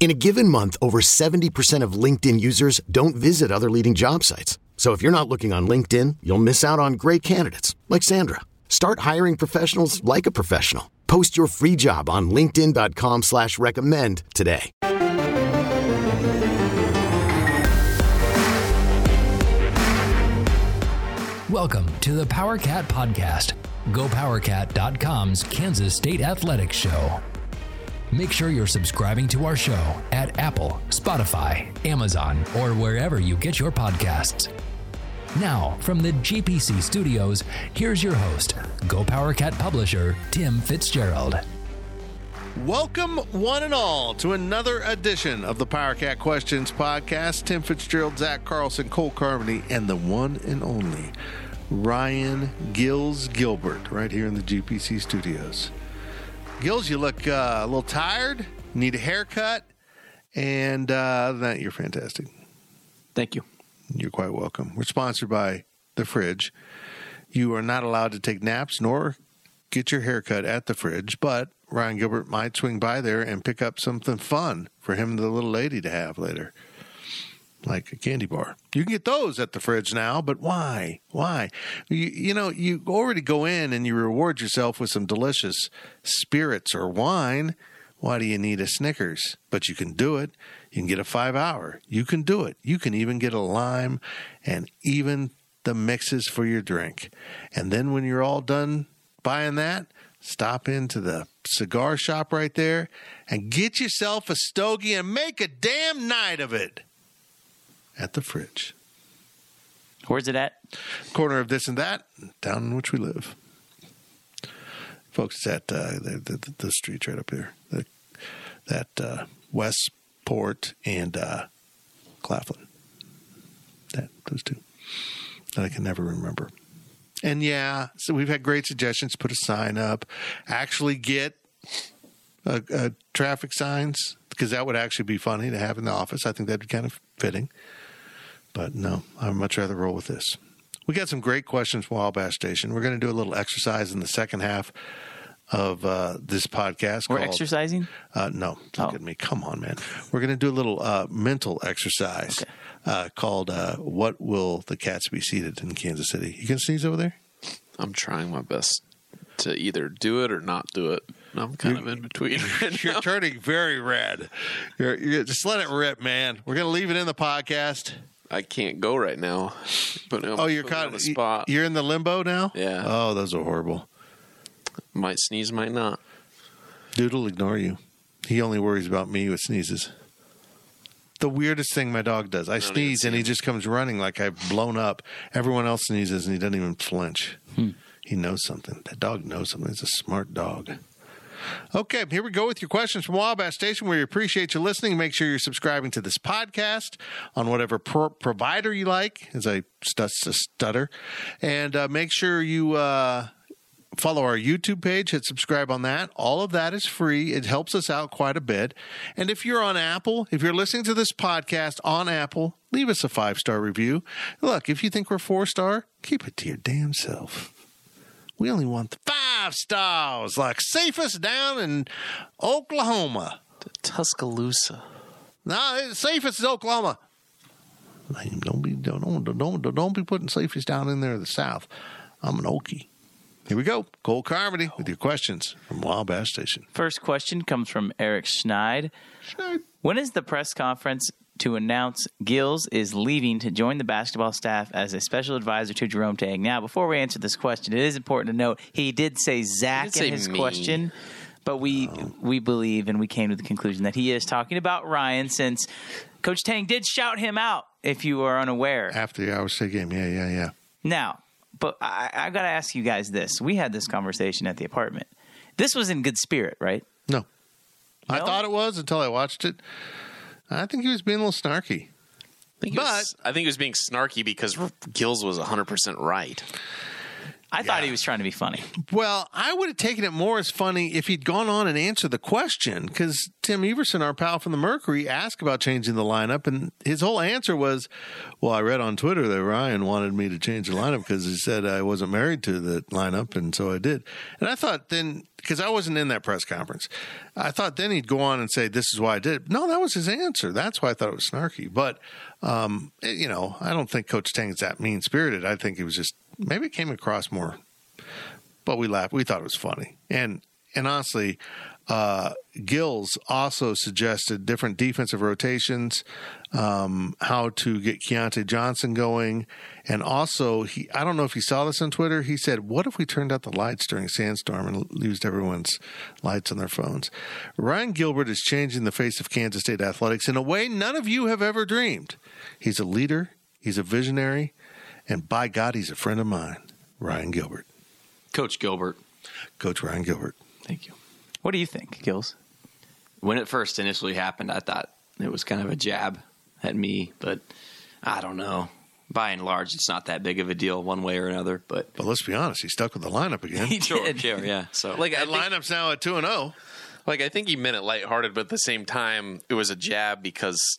In a given month, over 70% of LinkedIn users don't visit other leading job sites. So if you're not looking on LinkedIn, you'll miss out on great candidates like Sandra. Start hiring professionals like a professional. Post your free job on LinkedIn.com slash recommend today. Welcome to the Power Cat Podcast, GoPowerCat.com's Kansas State Athletics Show. Make sure you're subscribing to our show at Apple, Spotify, Amazon, or wherever you get your podcasts. Now, from the GPC studios, here's your host, Go Power Cat publisher, Tim Fitzgerald. Welcome, one and all, to another edition of the Power Cat Questions podcast. Tim Fitzgerald, Zach Carlson, Cole Carmody, and the one and only Ryan Gills Gilbert, right here in the GPC studios. Gills, you look uh, a little tired, need a haircut, and uh, other than that, you're fantastic. Thank you. You're quite welcome. We're sponsored by The Fridge. You are not allowed to take naps nor get your haircut at the fridge, but Ryan Gilbert might swing by there and pick up something fun for him and the little lady to have later, like a candy bar. You can get those at the fridge now, but why? Why? You, you know, you already go in and you reward yourself with some delicious spirits or wine. Why do you need a Snickers? But you can do it. You can get a five hour. You can do it. You can even get a lime and even the mixes for your drink. And then when you're all done buying that, stop into the cigar shop right there and get yourself a stogie and make a damn night of it at the fridge. Where's it at? Corner of this and that, down in which we live. Folks, it's at uh, the, the, the streets right up here. The, that uh, Westport and uh, Claflin. That those two that I can never remember. And yeah, so we've had great suggestions. Put a sign up. Actually, get a, a traffic signs because that would actually be funny to have in the office. I think that'd be kind of fitting. But no, I'd much rather roll with this. We got some great questions from Wabash Station. We're going to do a little exercise in the second half of uh, this podcast. We're called- exercising? Uh, no, look Oh. at me. Come on, man. We're going to do a little uh, mental exercise Okay. uh, called uh, "What Will the Cats Be Seated in Kansas City?" You can sneeze over there. I'm trying my best to either do it or not do it. I'm kind of in between. right You're now. turning very red. You're, you're, just let it rip, man. We're going to leave it in the podcast. I can't go right now. But Oh, you're caught on the spot. You're in the limbo now. Yeah. Oh, those are horrible. might sneeze, might not. Dude'll ignore you. He only worries about me with sneezes. The weirdest thing my dog does. I don't sneeze and he just comes running like I've blown up. Everyone else sneezes and he doesn't even flinch. Hmm. He knows something. That dog knows something. It's a smart dog. Okay, here we go with your questions from Wabash Station. We appreciate you listening. Make sure you're subscribing to this podcast on whatever pro- provider you like, as I st- stutter. And uh, make sure you uh, follow our YouTube page, hit subscribe on that. All of that is free. It helps us out quite a bit. And if you're on Apple, if you're listening to this podcast on Apple, leave us a five star review. Look, if you think we're four star, keep it to your damn self. We only want the five stars, like safest down in Oklahoma. Tuscaloosa. No, it's safest is Oklahoma. Lame, Don't be don't don't don't, don't be putting safest down in there in the south. I'm an Okie. Here we go. Cole Carmody with your questions from Wabash Station. First question comes from Eric Schneid. Schneid. When is the press conference to announce Gills is leaving to join the basketball staff as a special advisor to Jerome Tang? Now, before we answer this question, it is important to note he did say Zach did in his me. question, but we oh. we believe and we came to the conclusion that he is talking about Ryan since Coach Tang did shout him out. If you are unaware, After the Iowa State game. Yeah, yeah, yeah. now, but I, I got to ask you guys this: we had this conversation at the apartment. This was in good spirit, right? No. I thought it was until I watched it. I think he was being a little snarky. I think, he was, I think he was being snarky because Gills was 100% right. I thought he was trying to be funny. Well, I would have taken it more as funny if he'd gone on and answered the question because Tim Everson, our pal from the Mercury, asked about changing the lineup, and his whole answer was, "Well, I read on Twitter that Ryan wanted me to change the lineup because he said I wasn't married to the lineup, and so I did." And I thought then because I wasn't in that press conference, I thought then he'd go on and say, "This is why I did." it. No, that was his answer. That's why I thought it was snarky. But um, you know, I don't think Coach Tang is that mean spirited. I think he was just maybe it came across more but we laughed. We thought it was funny, and and honestly, uh, Gills also suggested different defensive rotations, um, how to get Keyontae Johnson going, and also he. I don't know if he saw this on Twitter. He said, "What if we turned out the lights during sandstorm and used everyone's lights on their phones?" Ryan Gilbert is changing the face of Kansas State athletics in a way none of you have ever dreamed. He's a leader. He's a visionary, and by God, he's a friend of mine. Ryan Gilbert. Coach Gilbert. Coach Ryan Gilbert. Thank you. What do you think, Gills? When it first initially happened, I thought it was kind of a jab at me, but I don't know. By and large, it's not that big of a deal one way or another. But But let's be honest, he stuck with the lineup again. He sure, did. sure, yeah. So Like, I that lineup's now at two and oh. zero. like, I think he meant it lighthearted, but at the same time, it was a jab because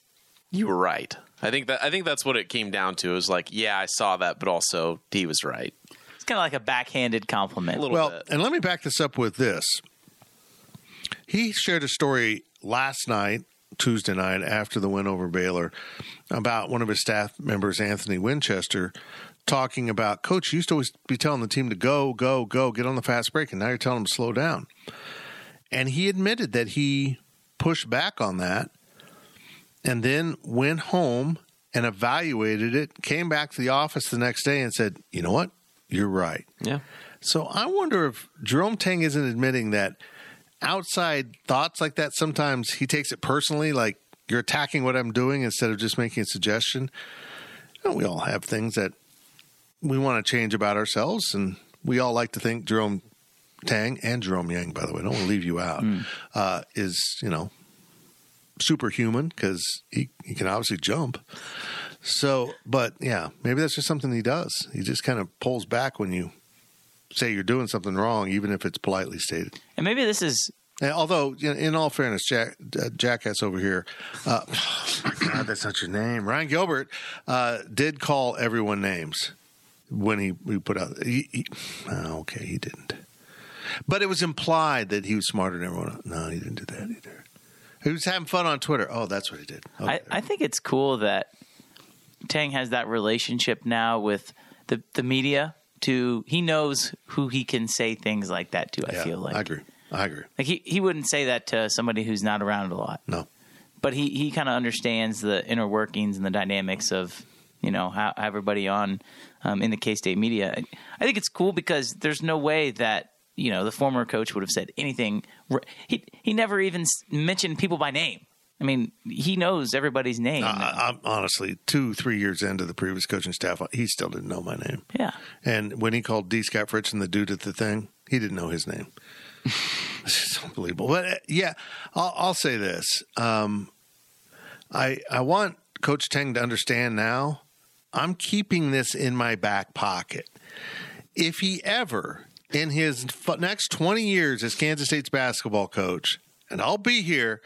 you were right. I think that I think that's what it came down to. It was like, yeah, I saw that, but also he was right. It's kind of like a backhanded compliment. A little Well, bit. and let me back this up with this. He shared a story last night, Tuesday night, after the win over Baylor, about one of his staff members, Anthony Winchester, talking about Coach you used to always be telling the team to go, go, go, get on the fast break, and now you're telling them to slow down. And he admitted that he pushed back on that and then went home and evaluated it, came back to the office the next day and said, you know what? You're right. yeah, So I wonder if Jerome Tang isn't admitting that outside thoughts like that sometimes he takes it personally, like you're attacking what I'm doing instead of just making a suggestion. You know, we all have things that we want to change about ourselves, and we all like to think Jerome Tang and Jerome Yang, by the way, don't want to leave you out, uh, is you know superhuman because he, he can obviously jump. So, but yeah, maybe that's just something he does. He just kind of pulls back when you say you're doing something wrong, even if it's politely stated. and maybe this is And although, in all fairness, Jack, uh, Jackass over here, uh, God, that's not your name. Ryan Gilbert uh, did call everyone names when he, he put out. He, he, oh, okay, he didn't. But it was implied that he was smarter than everyone. else. No, he didn't do that either. Was having fun on Twitter. Oh, that's what he did. Okay. I, I think it's cool that Tang has that relationship now with the the media. To he knows who he can say things like that to. I Yeah, feel like I agree. I agree. Like he, he wouldn't say that to somebody who's not around a lot. No. But he, he kind of understands the inner workings and the dynamics of you know how everybody on um, in the K State media. I think it's cool because there's no way that you know the former coach would have said anything. He he never even mentioned people by name. I mean, he knows everybody's name. I, I'm honestly two, three years into the previous coaching staff, he still didn't know my name. yeah. And when he called D. Scott Fritz and the dude at the thing, he didn't know his name. it's unbelievable. But uh, yeah, I'll, I'll say this: um, I I want Coach Tang to understand now. I'm keeping this in my back pocket. If he ever, in his f- next 20 years as Kansas State's basketball coach, and I'll be here,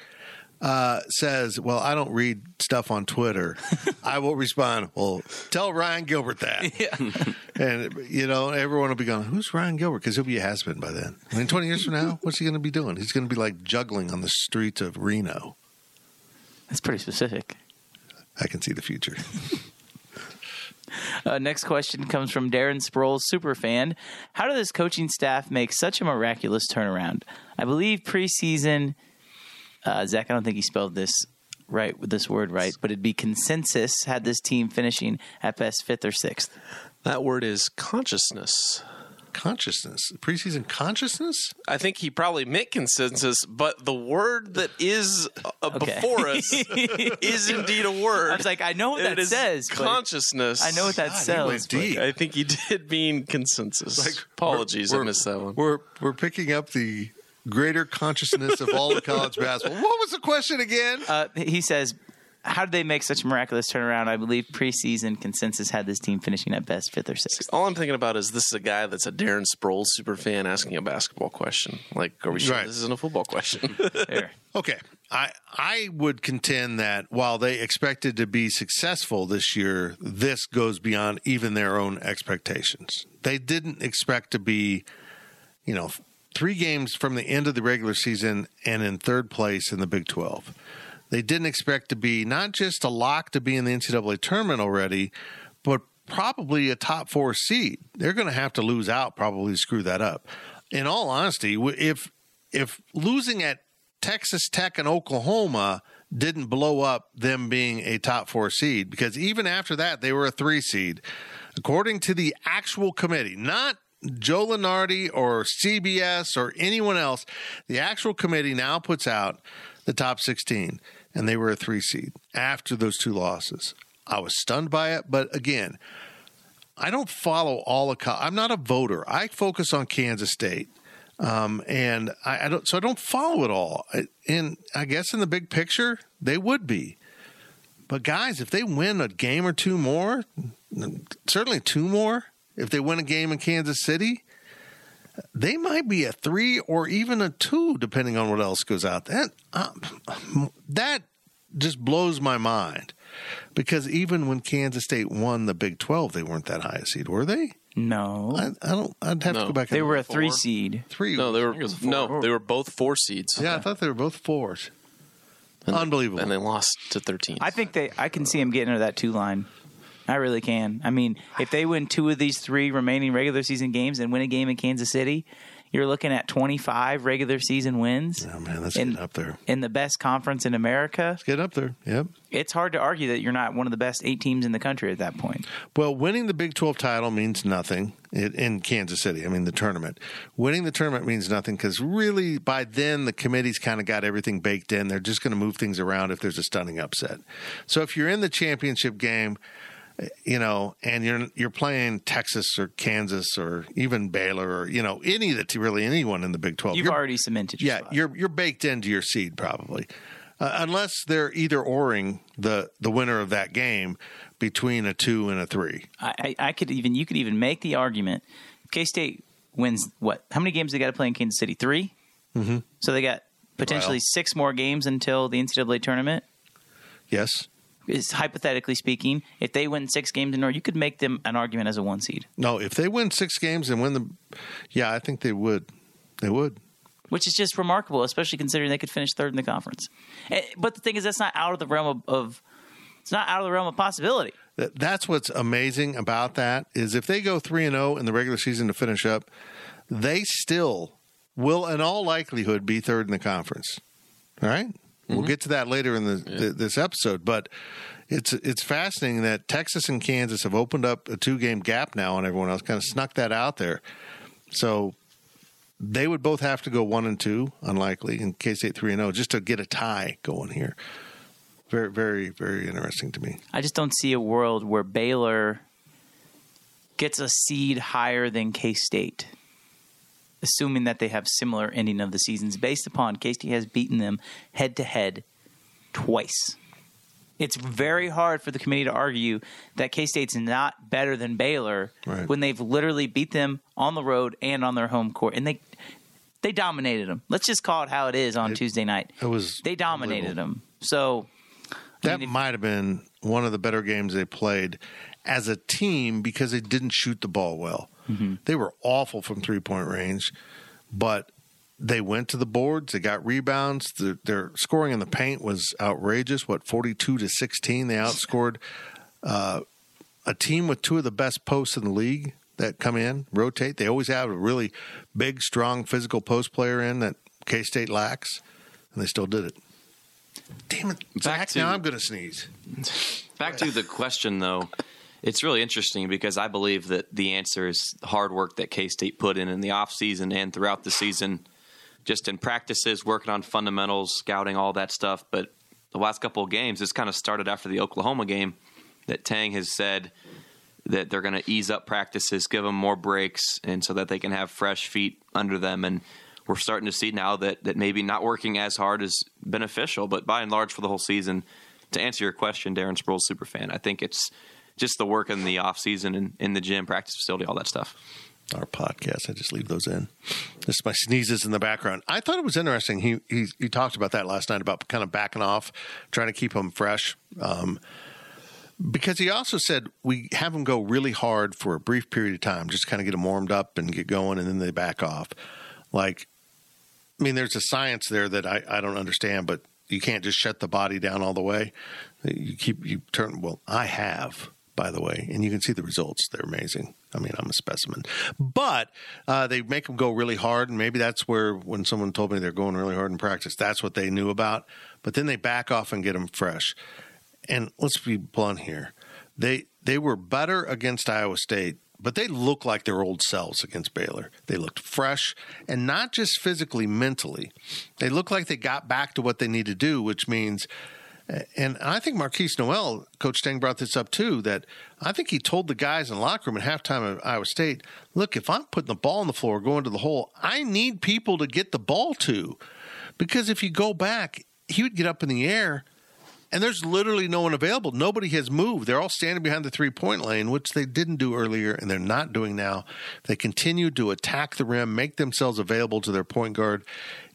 uh, says, Well, I don't read stuff on Twitter, I will respond, Well, tell Ryan Gilbert that. and, you know, everyone will be going, Who's Ryan Gilbert? Because he'll be a has been by then. I mean, 20 years from now, what's he going to be doing? He's going to be like juggling on the streets of Reno. That's pretty specific. I can see the future. Uh, next question comes from Darren Sproles, super fan. How did this coaching staff make such a miraculous turnaround? I believe preseason, uh, Zach, I don't think he spelled this right with this word right, but it'd be consensus had this team finishing at best fifth or sixth. That word is consciousness. Consciousness, preseason consciousness? I think he probably meant consensus, but the word that is uh, Okay. before us is indeed a word. I was like, I know what It that is says. Consciousness. I know what that God, he sells. went but- deep. I think he did mean consensus. Like, Apologies, we're- I missed that one. We're we're picking up the greater consciousness of all of college basketball. What was the question again? Uh, he says, how did they make such a miraculous turnaround? I believe preseason consensus had this team finishing at best fifth or sixth. All I'm thinking about is this is a guy that's a Darren Sproles super fan asking a basketball question. Like, are we sure Right. this isn't a football question? Okay. I I would contend that while they expected to be successful this year, this goes beyond even their own expectations. They didn't expect to be, you know, three games from the end of the regular season and in third place in the Big 12. They didn't expect to be not just a lock to be in the NCAA tournament already, but probably a top four seed. They're going to have to lose out probably to screw that up. In all honesty, if if losing at Texas Tech and Oklahoma didn't blow up them being a top four seed, because even after that they were a three seed, according to the actual committee, not Joe Lunardi or CBS or anyone else, the actual committee now puts out the top 16, and they were a three seed after those two losses. I was stunned by it, but again, I don't follow all. Co- I'm not a voter. I focus on Kansas State, um, and I, I don't. So I don't follow it all. And I guess in the big picture, they would be. But guys, if they win a game or two more, certainly two more, if they win a game in Kansas City, they might be a three or even a two, depending on what else goes out. That um, that just blows my mind because even when Kansas State won the Big Twelve, they weren't that high a seed, were they? No. I, I don't. I'd have to go back. They were a look. three seed. three. no, they were think it was four. no, they were both four seeds. Yeah, I thought they were both fours. Unbelievable. and they lost to 13. I think they. I can see them getting to that two line. I really can. I mean, if they win two of these three remaining regular season games and win a game in Kansas City, you're looking at 25 regular season wins oh man, that's in- getting up there. in the best conference in America. Get up there. Yep. It's hard to argue that you're not one of the best eight teams in the country at that point. Well, winning the Big 12 title means nothing in, Kansas City. I mean, the tournament. Winning the tournament means nothing because really by then the committee's kind of got everything baked in. They're just going to move things around if there's a stunning upset. So if you're in the championship game, you know, and you're you're playing Texas or Kansas or even Baylor or you know any that really anyone in the Big 12, You've you're- already cemented. Yeah, spot. you're you're baked into your seed probably, uh, unless they're either oring the the winner of that game between a two and a three. I, I, I could even you could even make the argument. K State wins what? How many games they got to play in Kansas City? 3 Mm-hmm. So they got potentially Well. six more games until the NCAA tournament. Yes. Is hypothetically speaking, if they win six games in a row, you could make them an argument as a one seed, No, if they win six games and win the, yeah, I think they would. They would. which is just remarkable, especially considering they could finish third in the conference. Eh, But the thing is, that's not out of the realm of, of it's not out of the realm of possibility. That's what's amazing about that is if they go three and zero in the regular season to finish up, they still will, in all likelihood, be third in the conference. All right? We'll mm-hmm. get to that later in the, th this episode, but it's it's fascinating that Texas and Kansas have opened up a two game gap now on everyone else, kind of snuck that out there. So they would both have to go one and two, unlikely, in K State three and zero, just to get a tie going here. Very, very, very interesting to me. I just don't see a world where Baylor gets a seed higher than K State, assuming that they have similar ending of the seasons, based upon K State has beaten them head to head twice. It's very hard for the committee to argue that K State's not better than Baylor Right. when they've literally beat them on the road and on their home court, and they they dominated them. Let's just call it how it is on It- Tuesday night. It was They dominated them. So That mean, might have been one of the better games they played as a team because they didn't shoot the ball well. Mm-hmm. They were awful from three point range, but they went to the boards. They got rebounds. Their, their scoring in the paint was outrageous. What forty two to sixteen? They outscored uh, a team with two of the best posts in the league that come in rotate. They always have a really big, strong, physical post player in that K State lacks, and they still did it. Damn it! Back Zach, to- now I'm going to sneeze. Back to the question, though, it's really interesting because I believe that the answer is hard work that K State put in in the offseason and throughout the season, just in practices, working on fundamentals, scouting, all that stuff. But the last couple of games, this kind of started after the Oklahoma game that Tang has said that they're going to ease up practices, give them more breaks, and so that they can have fresh feet under them. And we're starting to see now that, that maybe not working as hard is beneficial, but by and large, for the whole season, to answer your question, Darren Sproles super fan. I think it's just the work in the off season and in the gym, practice facility, all that stuff. Our podcast, I just leave those in. Just my sneezes in the background. I thought it was interesting. He he, he talked about that last night about kind of backing off, trying to keep him fresh. Um, because he also said we have them go really hard for a brief period of time, just kind of get them warmed up and get going, and then they back off. Like, I mean, there's a science there that I, I don't understand, but you can't just shut the body down all the way. You keep you turn. Well, I have, by the way, and you can see the results. They're amazing. I mean, I'm a specimen, but uh, they make them go really hard, and maybe that's where when someone told me they're going really hard in practice, that's what they knew about. But then they back off and get them fresh and let's be blunt here, they they were better against Iowa State, but they look like their old selves against Baylor. They looked fresh, and not just physically, mentally. They looked like they got back to what they need to do, which means. And I think Markquis Nowell, Coach Tang brought this up too, that I think he told the guys in the locker room at halftime at Iowa State, look, if I'm putting the ball on the floor, going to the hole, I need people to get the ball to. Because if you go back, he would get up in the air and there's literally no one available. Nobody has moved. They're all standing behind the three point lane, which they didn't do earlier and they're not doing now. They continue to attack the rim, make themselves available to their point guard.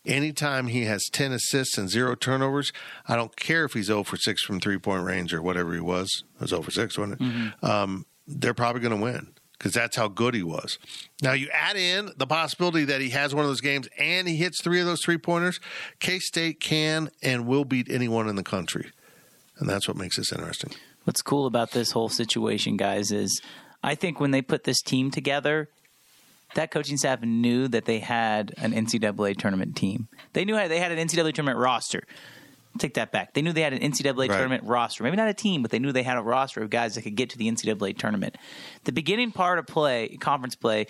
Anytime he has 10 assists and zero turnovers, I don't care if he's 0 for 6 from three point range or whatever he was. It was 0 for 6, wasn't it? Mm-hmm. Um, they're probably going to win because that's how good he was. Now, you add in the possibility that he has one of those games and he hits three of those three pointers, K State can and will beat anyone in the country and that's what makes this interesting. What's cool about this whole situation, guys, is I think when they put this team together, that coaching staff knew that they had an NCAA tournament team. They knew they had an NCAA tournament roster. Take that back. They knew they had an NCAA right. tournament roster. Maybe not a team, but they knew they had a roster of guys that could get to the NCAA tournament. The beginning part of play, conference play,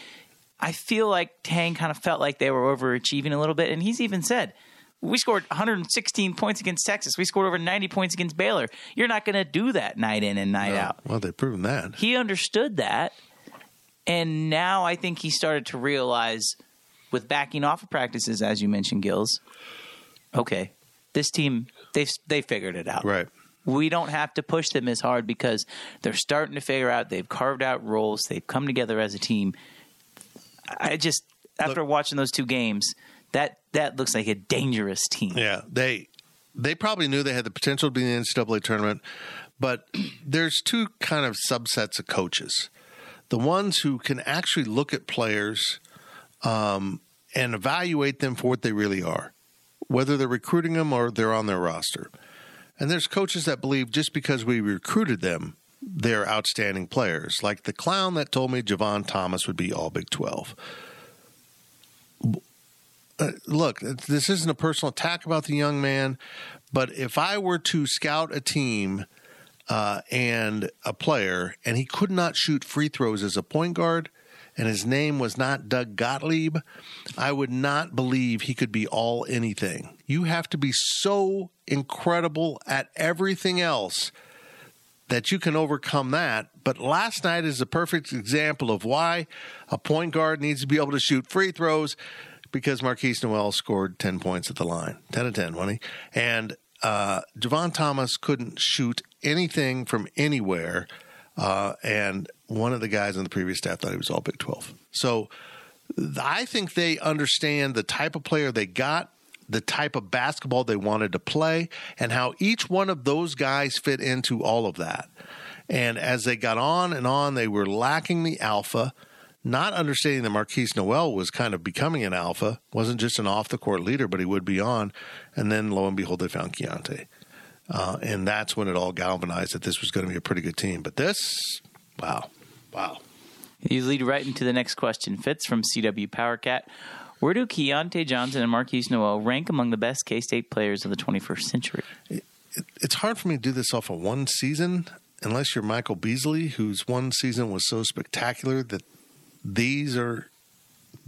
I feel like Tang kind of felt like they were overachieving a little bit, and he's even said – we scored 116 points against Texas. We scored over 90 points against Baylor. You're not going to do that night in and night no. out. Well, they've proven that. He understood that. And now I think he started to realize with backing off of practices, as you mentioned, Gills, okay, this team, they've, they figured it out. Right. We don't have to push them as hard because they're starting to figure out, they've carved out roles, they've come together as a team. I just, after Look, watching those two games – that that looks like a dangerous team. Yeah, they they probably knew they had the potential to be in the NCAA tournament, but there's two kind of subsets of coaches: the ones who can actually look at players um, and evaluate them for what they really are, whether they're recruiting them or they're on their roster. And there's coaches that believe just because we recruited them, they're outstanding players. Like the clown that told me Javon Thomas would be all Big 12 uh, look, this isn't a personal attack about the young man, but if I were to scout a team uh, and a player and he could not shoot free throws as a point guard, and his name was not Doug Gottlieb, I would not believe he could be all anything. You have to be so incredible at everything else that you can overcome that. But last night is a perfect example of why a point guard needs to be able to shoot free throws because Markquis Nowell scored 10 points at the line, 10 to 10, wasn't he? And uh, Javon Thomas couldn't shoot anything from anywhere. Uh, and one of the guys on the previous staff thought he was all Big 12. So I think they understand the type of player they got, the type of basketball they wanted to play, and how each one of those guys fit into all of that. And as they got on and on, they were lacking the alpha not understanding that Markquis Nowell was kind of becoming an alpha, wasn't just an off the court leader, but he would be on. And then lo and behold, they found Keyontae. Uh, and that's when it all galvanized that this was going to be a pretty good team. But this, wow, wow. You lead right into the next question. Fitz from CW PowerCat. Where do Keyontae Johnson and Markquis Nowell rank among the best K State players of the 21st century? It, it, it's hard for me to do this off of one season, unless you're Michael Beasley, whose one season was so spectacular that these are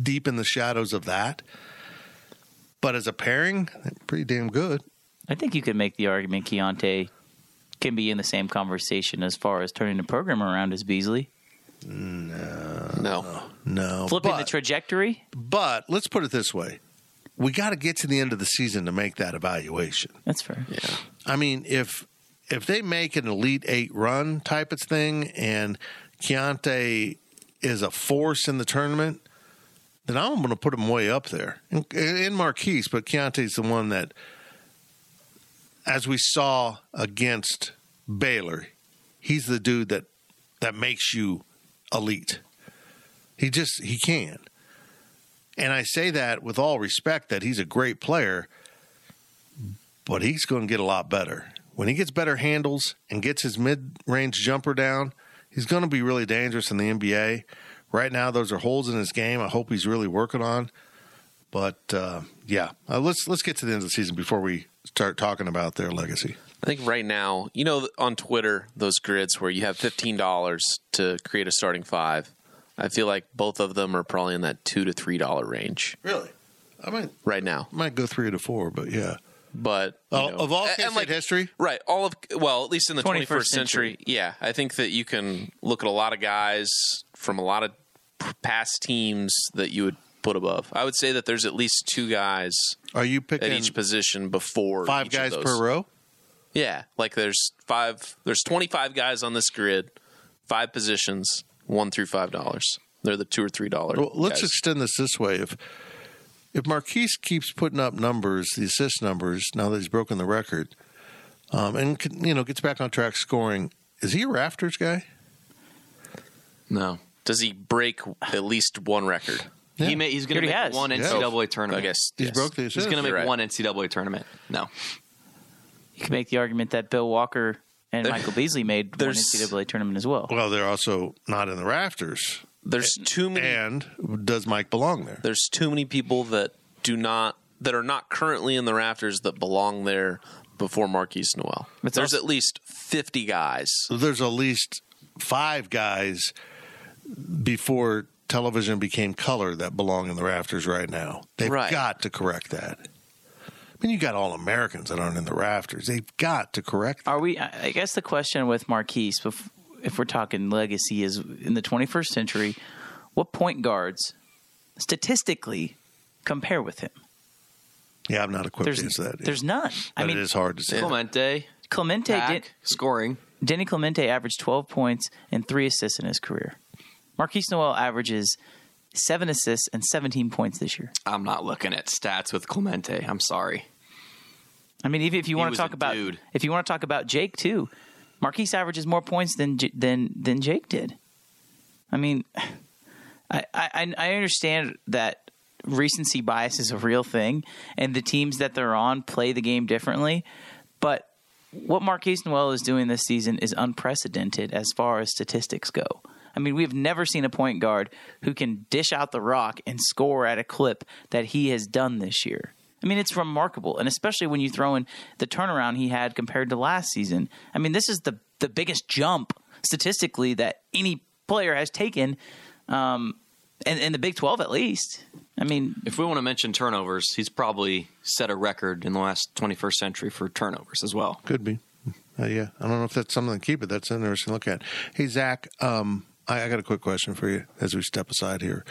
deep in the shadows of that. But as a pairing, pretty damn good. I think you could make the argument Keyontae can be in the same conversation as far as turning the program around as Beasley. No. No. No. Flipping but, the trajectory? But let's put it this way. We got to get to the end of the season to make that evaluation. That's fair. Yeah. I mean, if if they make an Elite Eight run type of thing and Keyontae is a force in the tournament, then I'm going to put him way up there in, in Markquis. But Keyontae's the one that, as we saw against Baylor, he's the dude that that makes you elite. He just he can. And I say that with all respect that he's a great player, but he's going to get a lot better. When he gets better handles and gets his mid-range jumper down, he's going to be really dangerous in the NBA. Right now, those are holes in his game. I hope he's really working on. But uh, yeah, uh, let's let's get to the end of the season before we start talking about their legacy. I think right now, you know, on Twitter, those grids where you have fifteen dollars to create a starting five. I feel like both of them are probably in that two to three dollar range Really, I might right now. might go three to four, but yeah. But you Oh, know, of all and- K and, State history, right? All of well, at least in the 21st 21st, century, yeah. I think that you can look at a lot of guys from a lot of past teams that you would put above. I would say that there's at least two guys are you picking at picking each position before five each of guys those. per row? Yeah, like there's five. There's 25 guys on this grid, five positions, one through five dollars. They're the two or three dollar. Well, let's guys. extend this this way. If if Markquis keeps putting up numbers, the assist numbers, now that he's broken the record, um, and can- you know gets back on track scoring, is he a rafters guy? No. Does he break at least one record? Yeah. He may, he's going to make has. one Yeah. tournament. I guess He's yes. broke the He's going to make right. one NCAA tournament. No. You can make the argument that Bill Walker and There- Michael Beasley made one NCAA tournament as well. Well, they're also not in the rafters. There's too many. And does Mike belong there? There's too many people that do not that are not currently in the rafters that belong there before Markquis Nowell. But there's also- at least 50 guys. So there's at least five guys before television became color that belong in the rafters right now. They've Right. got to correct that. I mean, you got all Americans that aren't in the rafters. They've got to correct. Are we? I I guess the question with Markquis, if we're talking legacy, is in the 21st century, what point guards statistically compare with him? Yeah, I'm not equipped There's to answer that. there's none. I mean, it is hard to say. Clemente, Clemente Pack, did, scoring. Denny Clemente averaged 12 points and three assists in his career. Markquis Nowell averages seven assists and 17 points this year. I'm not looking at stats with Clemente. I'm sorry. I mean, even if you want to talk about dude. if you want to talk about Jake too, Markquis averages more points than than than Jake did. I mean, I I, I understand that recency bias is a real thing, and the teams that they're on play the game differently, but what Markquis Nowell is doing this season is unprecedented as far as statistics go. I mean, we've never seen a point guard who can dish out the rock and score at a clip that he has done this year. I mean, it's remarkable, and especially when you throw in the turnaround he had compared to last season. I mean, this is the the biggest jump statistically that any player has taken, um, in, in the Big Twelve at least. I mean, If we want to mention turnovers, he's probably set a record in the last 21st century for turnovers as well. Could be. Uh, yeah, I don't know if that's something to keep it. That's interesting to look at. Hey, Zach, um, I, I got a quick question for you as we step aside here.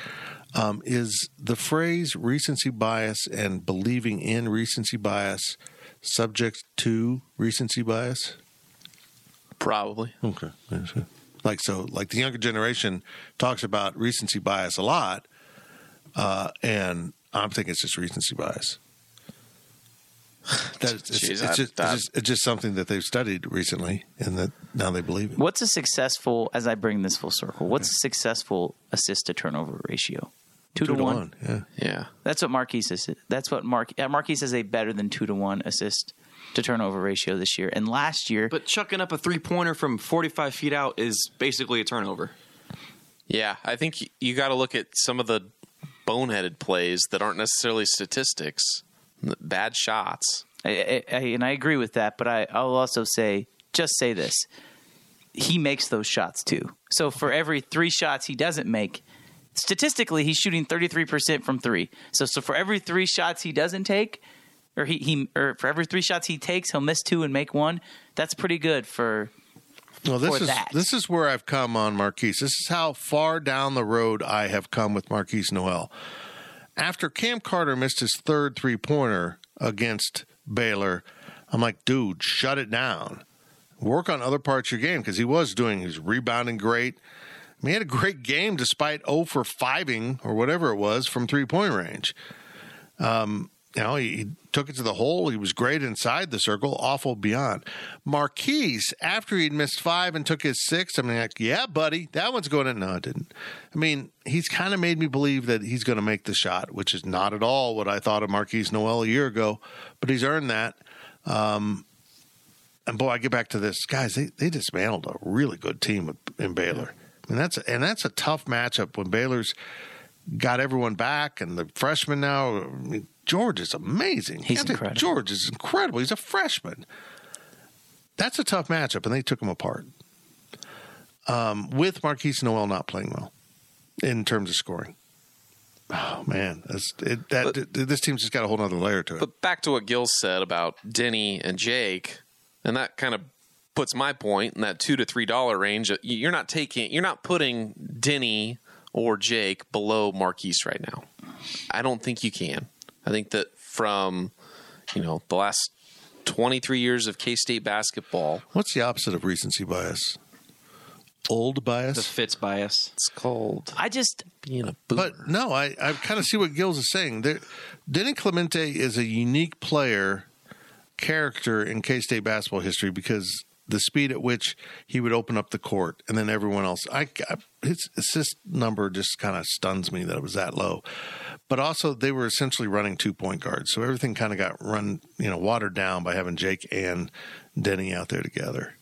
Um, is the phrase recency bias and believing in recency bias subject to recency bias? Probably. Okay. Like so, like the younger generation talks about recency bias a lot, uh, and I'm thinking it's just recency bias. That it's, it's, Jeez, it's I- just, it's, just, it's just something that they've studied recently, and that now they believe it. what's a successful? As I bring this full circle, what's a successful assist to turnover ratio? Two, Two to, one. Yeah. Yeah. That's what Markquis is. That's what Mark uh, Markquis has a better than two to one assist to turnover ratio this year. And last year, But chucking up a three pointer from 45 feet out is basically a turnover. Yeah, I think you got to look at some of the boneheaded plays that aren't necessarily statistics, n- bad shots. I, I, I, and I agree with that. But I, I'll also say, just say this: he makes those shots too. So for every three shots he doesn't make, statistically he's shooting thirty three percent from three. So so for every three shots he doesn't take, or he, he or for every three shots he takes, he'll miss two and make one. That's pretty good for Well, this for is that. this is where I've come on Markquis. This is how far down the road I have come with Markquis Nowell. After Cam Carter missed his third three pointer against Baylor, I'm like, dude, shut it down. Work on other parts of your game because he was doing. Was rebounding great. I mean, he had a great game despite 0 for 5ing or whatever it was from three point range. Um, you know, he, he, took it to the hole. He was great inside the circle, awful beyond. Markquis, after he'd missed five and took his six, I mean, like, yeah, buddy, that one's going in. No, it didn't. I mean, he's kind of made me believe that he's going to make the shot, which is not at all what I thought of Markquis Nowell a year ago, but he's earned that. Um, and boy, I get back to this, guys. They they dismantled a really good team in Baylor. I mean, that's and that's a tough matchup when Baylor's got everyone back and the freshmen now. I mean, George is amazing. He's incredible. George is incredible. He's a freshman. That's a tough matchup, and they took him apart. Um, with Markquis Nowell not playing well in terms of scoring. Oh man, it, that but, this team's just got a whole other layer to it. But back to what Gil said about Denny and Jake, and that kind of puts my point in that two to three dollar range. You're not taking, you're not putting Denny or Jake below Markquis right now. I don't think you can. I think that from you know the last 23 years of K State basketball. What's the opposite of recency bias? Old bias. The Fitz bias. It's called. I just being a boomer. But no, I, I kind of see what Gills is saying. There, Denny Clemente is a unique player character in K State basketball history because the speed at which he would open up the court and then everyone else. I, I his assist number just kind of stuns me that it was that low. But also they were essentially running two point guards, so everything kind of got run, you know, watered down by having Jake and Denny out there together.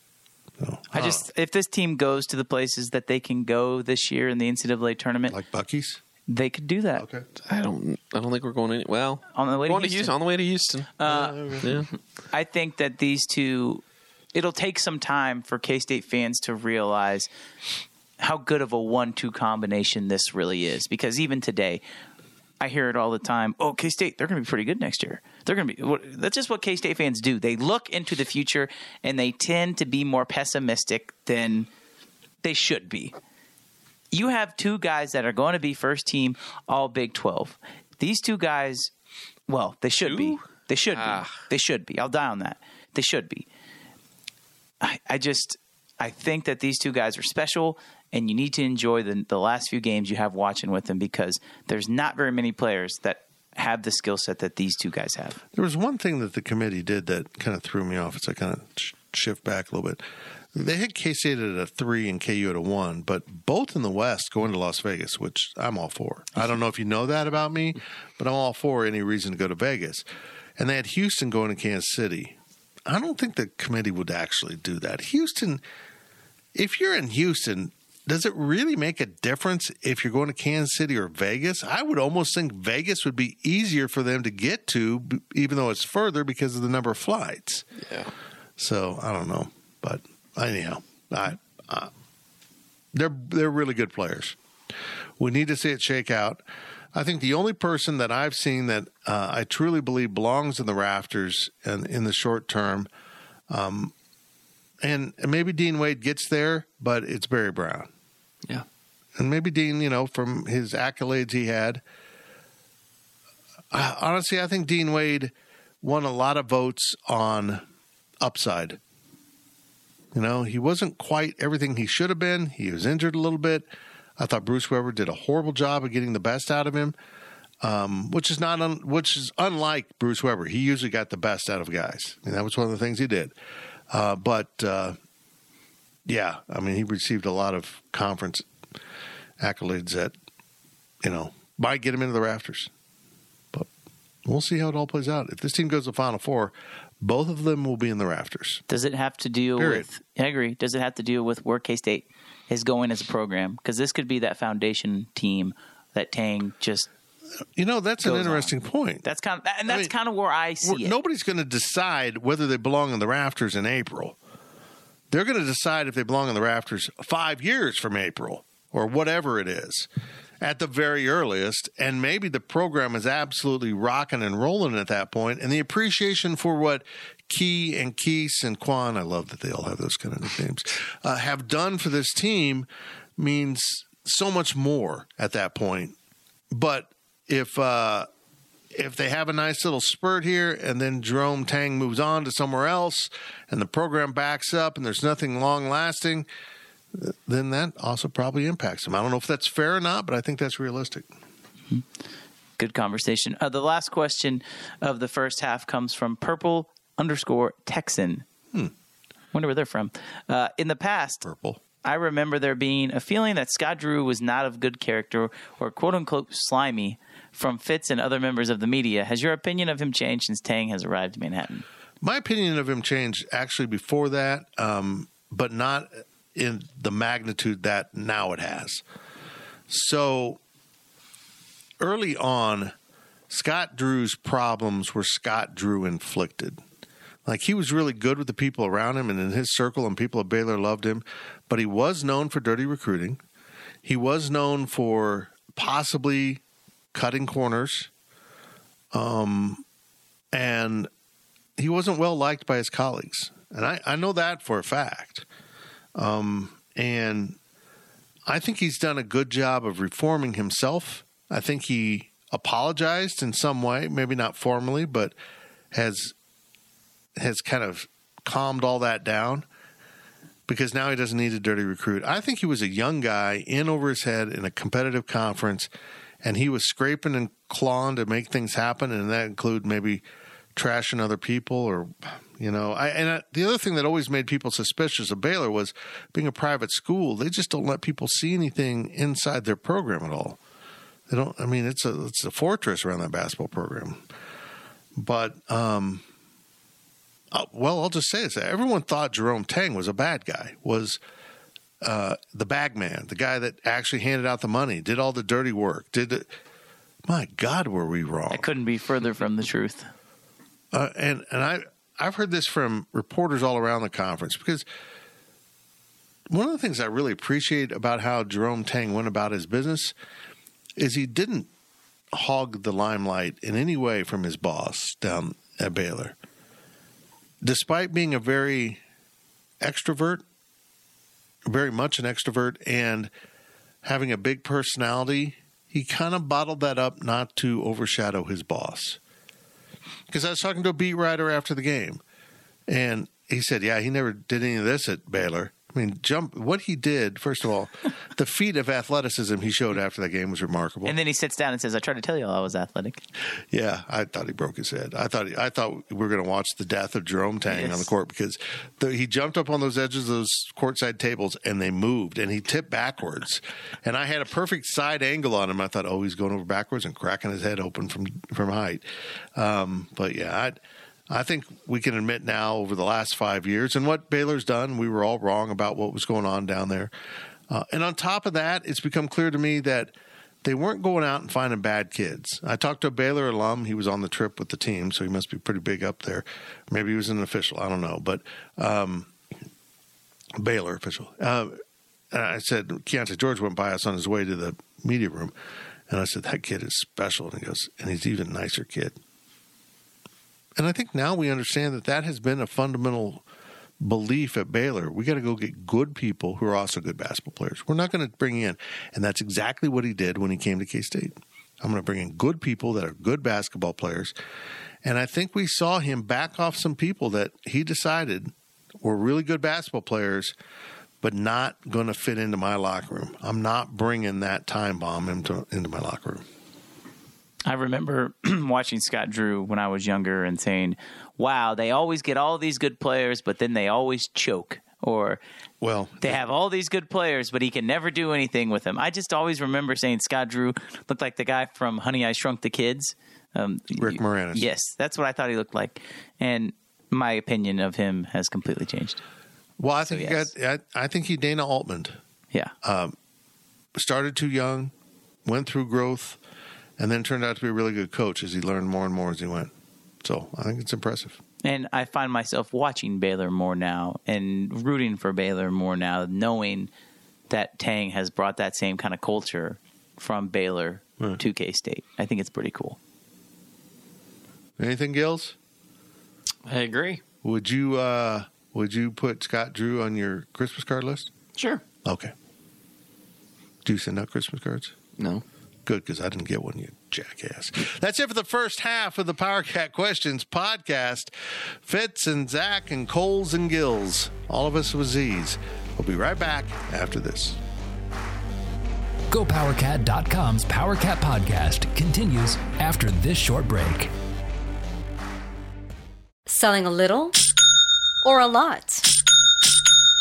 So, I just if this team goes to the places that they can go this year in the NCAA tournament, like Buc-ee's, they could do that. Okay. I don't. I don't think we're going any. Well, on the way to Houston. to Houston. On the way to Houston. Uh, yeah. I think that these two it'll take some time for K State fans to realize how good of a one-two combination this really is. Because even today, I hear it all the time. Oh, K State, they're going to be pretty good next year. They're going to be. That's just what K State fans do. They look into the future and they tend to be more pessimistic than they should be. You have two guys that are going to be first team All Big Twelve. These two guys, well, they should two? be. They should ah. be. They should be. I'll die on that. They should be. I, I just I think that these two guys are special, and you need to enjoy the the last few games you have watching with them because there's not very many players that have the skill set that these two guys have. There was one thing that the committee did that kind of threw me off. It's I kind of shift back a little bit. They had K State at a three and KU at a one, but both in the West going to Las Vegas, which I'm all for. I don't know if you know that about me, but I'm all for any reason to go to Vegas. And they had Houston going to Kansas City. I don't think the committee would actually do that. Houston, if you're in Houston, does it really make a difference if you're going to Kansas City or Vegas? I would almost think Vegas would be easier for them to get to, even though it's further because of the number of flights. Yeah. So I don't know, but anyhow, I, uh, they're they're really good players. We need to see it shake out. I think the only person that I've seen that uh, I truly believe belongs in the rafters and in the short term, um, and maybe Dean Wade gets there, but it's Barry Brown. Yeah, and maybe Dean, you know, from his accolades he had. Uh, honestly, I think Dean Wade won a lot of votes on upside. You know, he wasn't quite everything he should have been. He was injured a little bit. I thought Bruce Weber did a horrible job of getting the best out of him, um, which is not un- which is unlike Bruce Weber. He usually got the best out of guys, and that was one of the things he did. Uh, but uh, yeah, I mean, he received a lot of conference accolades that you know might get him into the rafters. But we'll see how it all plays out. If this team goes to Final Four, both of them will be in the rafters. Does it have to deal Period. with? I agree. Does it have to deal with where K State is going as a program because this could be that foundation team that Tang just. You know that's an interesting on. point. That's kind of and that's I mean, kind of where I see it. Nobody's going to decide whether they belong in the rafters in April. They're going to decide if they belong in the rafters five years from April or whatever it is at the very earliest. And maybe the program is absolutely rocking and rolling at that point, and the appreciation for what Key and Keese and Quan, I love that they all have those kind of nicknames, uh, have done for this team means so much more at that point. But if uh, if they have a nice little spurt here and then Jerome Tang moves on to somewhere else and the program backs up and there's nothing long lasting, then that also probably impacts them. I don't know if that's fair or not, but I think that's realistic. Good conversation. Uh, the last question of the first half comes from Purple underscore Texan. Hmm. Wonder where they're from. Uh, in the past, Purple. I remember there being a feeling that Scott Drew was not of good character or quote unquote slimy from Fitz and other members of the media. Has your opinion of him changed since Tang has arrived in Manhattan? My opinion of him changed actually before that, um, but not in the magnitude that now it has. So early on, Scott Drew's problems were Scott Drew inflicted. Like he was really good with the people around him and in his circle, and people at Baylor loved him. But he was known for dirty recruiting. He was known for possibly cutting corners. Um, and he wasn't well liked by his colleagues. And I, I know that for a fact. Um, and I think he's done a good job of reforming himself. I think he apologized in some way, maybe not formally, but has has kind of calmed all that down because now he doesn't need a dirty recruit. I think he was a young guy in over his head in a competitive conference, and he was scraping and clawing to make things happen, and that include maybe trashing other people or you know I and I, the other thing that always made people suspicious of Baylor was being a private school. They just don't let people see anything inside their program at all. They don't I mean it's a it's a fortress around that basketball program. But um uh, well I'll just say this everyone thought Jerome Tang was a bad guy was uh, the bag man the guy that actually handed out the money did all the dirty work did my God were we wrong I couldn't be further from the truth. uh, and and I I've heard this from reporters all around the conference because one of the things I really appreciate about how Jerome Tang went about his business is he didn't hog the limelight in any way from his boss down at Baylor. Despite being a very extrovert, very much an extrovert, and having a big personality, he kind of bottled that up not to overshadow his boss because I was talking to a beat writer after the game, and he said, "Yeah, he never did any of this at Baylor." I mean, jump. What he did, first of all, the feat of athleticism he showed after that game was remarkable. And then he sits down and says, I tried to tell you all I was athletic. Yeah, I thought he broke his head. I thought he, I thought we were going to watch the death of Jerome Tang Yes. on the court because the, he jumped up on those edges of those courtside tables and they moved and he tipped backwards. and I had a perfect side angle on him. I thought, oh, he's going over backwards and cracking his head open from from height. Um, but yeah, I. I think we can admit now over the last five years and what Baylor's done, we were all wrong about what was going on down there. Uh, and on top of that, it's become clear to me that they weren't going out and finding bad kids. I talked to a Baylor alum. He was on the trip with the team, so he must be pretty big up there. Maybe he was an official. I don't know. But um, Baylor official. Uh, I said, Keyonte George went by us on his way to the media room. And I said, that kid is special. And he goes, and he's even nicer kid. And I think now we understand that that has been a fundamental belief at Baylor. We got to go get good people who are also good basketball players. We're not going to bring in, and that's exactly what he did when he came to K State. I'm going to bring in good people that are good basketball players. And I think we saw him back off some people that he decided were really good basketball players, but not going to fit into my locker room. I'm not bringing that time bomb into, into my locker room. I remember watching Scott Drew when I was younger and saying, wow, they always get all these good players, but then they always choke. Or Well, they have all these good players, but he can never do anything with them. I just always remember saying Scott Drew looked like the guy from Honey, I Shrunk the Kids. Um, Rick Moranis. Yes, that's what I thought he looked like. And my opinion of him has completely changed. well, I think yes. he got. I, I think he Dana Altman. Yeah. started too young, went through growth, and then turned out to be a really good coach as he learned more and more as he went. So I think it's impressive. And I find myself watching Baylor more now and rooting for Baylor more now, knowing that Tang has brought that same kind of culture from Baylor to K State. I think it's pretty cool. Anything, Gills? I agree. Would you uh, would you put Scott Drew on your Christmas card list? Sure. Okay. Do you send out Christmas cards? No. Good, because I didn't get one, you jackass. That's it for the first half of the Power Cat Questions podcast. Fitz and Zach and Coles and Gills, all of us with Z's. We'll be right back after this. GoPowerCat.com's PowerCat podcast continues after this short break. Selling a little or a lot?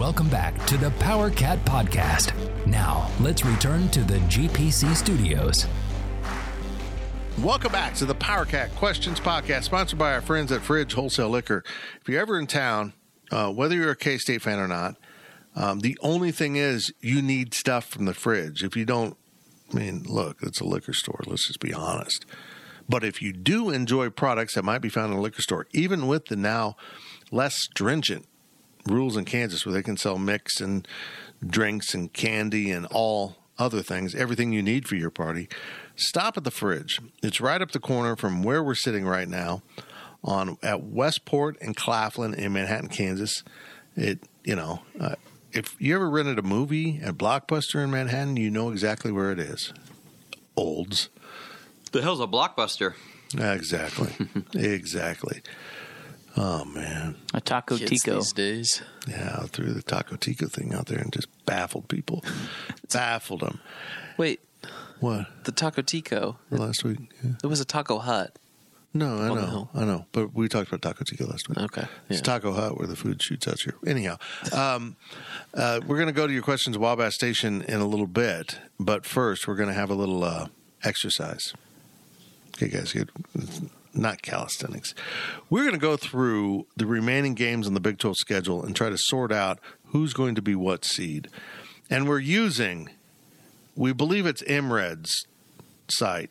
Welcome back to the Power Cat Podcast. Now, let's return to the GPC studios. Welcome back to the Power Cat Questions Podcast, sponsored by our friends at Fridge Wholesale Liquor. If you're ever in town, uh, whether you're a K State fan or not, um, the only thing is you need stuff from the fridge. If you don't, I mean, look, it's a liquor store. Let's just be honest. But if you do enjoy products that might be found in a liquor store, even with the now less stringent rules in Kansas where they can sell mix and drinks and candy and all other things, everything you need for your party, stop at the fridge. It's right up the corner from where we're sitting right now on at Westport and Claflin in Manhattan, Kansas. It, you know, uh, if you ever rented a movie at Blockbuster in Manhattan, you know exactly where it is. Olds. The hell's a blockbuster? Exactly. exactly. Oh man. A taco Kids tico. these days. Yeah, I threw the Taco Tico thing out there and just baffled people. baffled them. Wait, What? the Taco Tico. Last week? Yeah. It was a Taco Hut. No, I know. I know. But we talked about Taco Tico last week. Okay, It's. Taco Hut where the food shoots out here. Anyhow, um, uh, we're going to go to your questions, Wabash Station, in a little bit. But first, we're going to have a little uh, exercise. Okay, guys, good. Not calisthenics. We're going to go through the remaining games on the Big 12 schedule and try to sort out who's going to be what seed. And we're using, we believe it's MRED's site.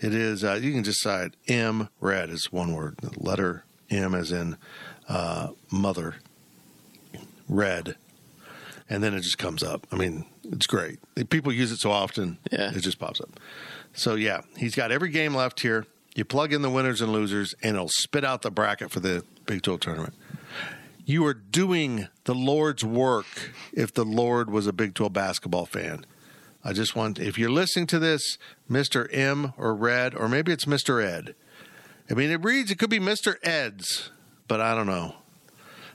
It is, uh, you can just cite M red is one word. The letter M as in uh, mother, red. And then it just comes up. I mean, it's great. People use it so often, Yeah. it just pops up. So, yeah, he's got every game left here. You plug in the winners and losers, and it'll spit out the bracket for the Big 12 tournament. You are doing the Lord's work if the Lord was a Big 12 basketball fan. I just want, if you're listening to this, Mr. M or Red, or maybe it's Mr. Ed. I mean, it reads, it could be Mr. Ed's, but I don't know.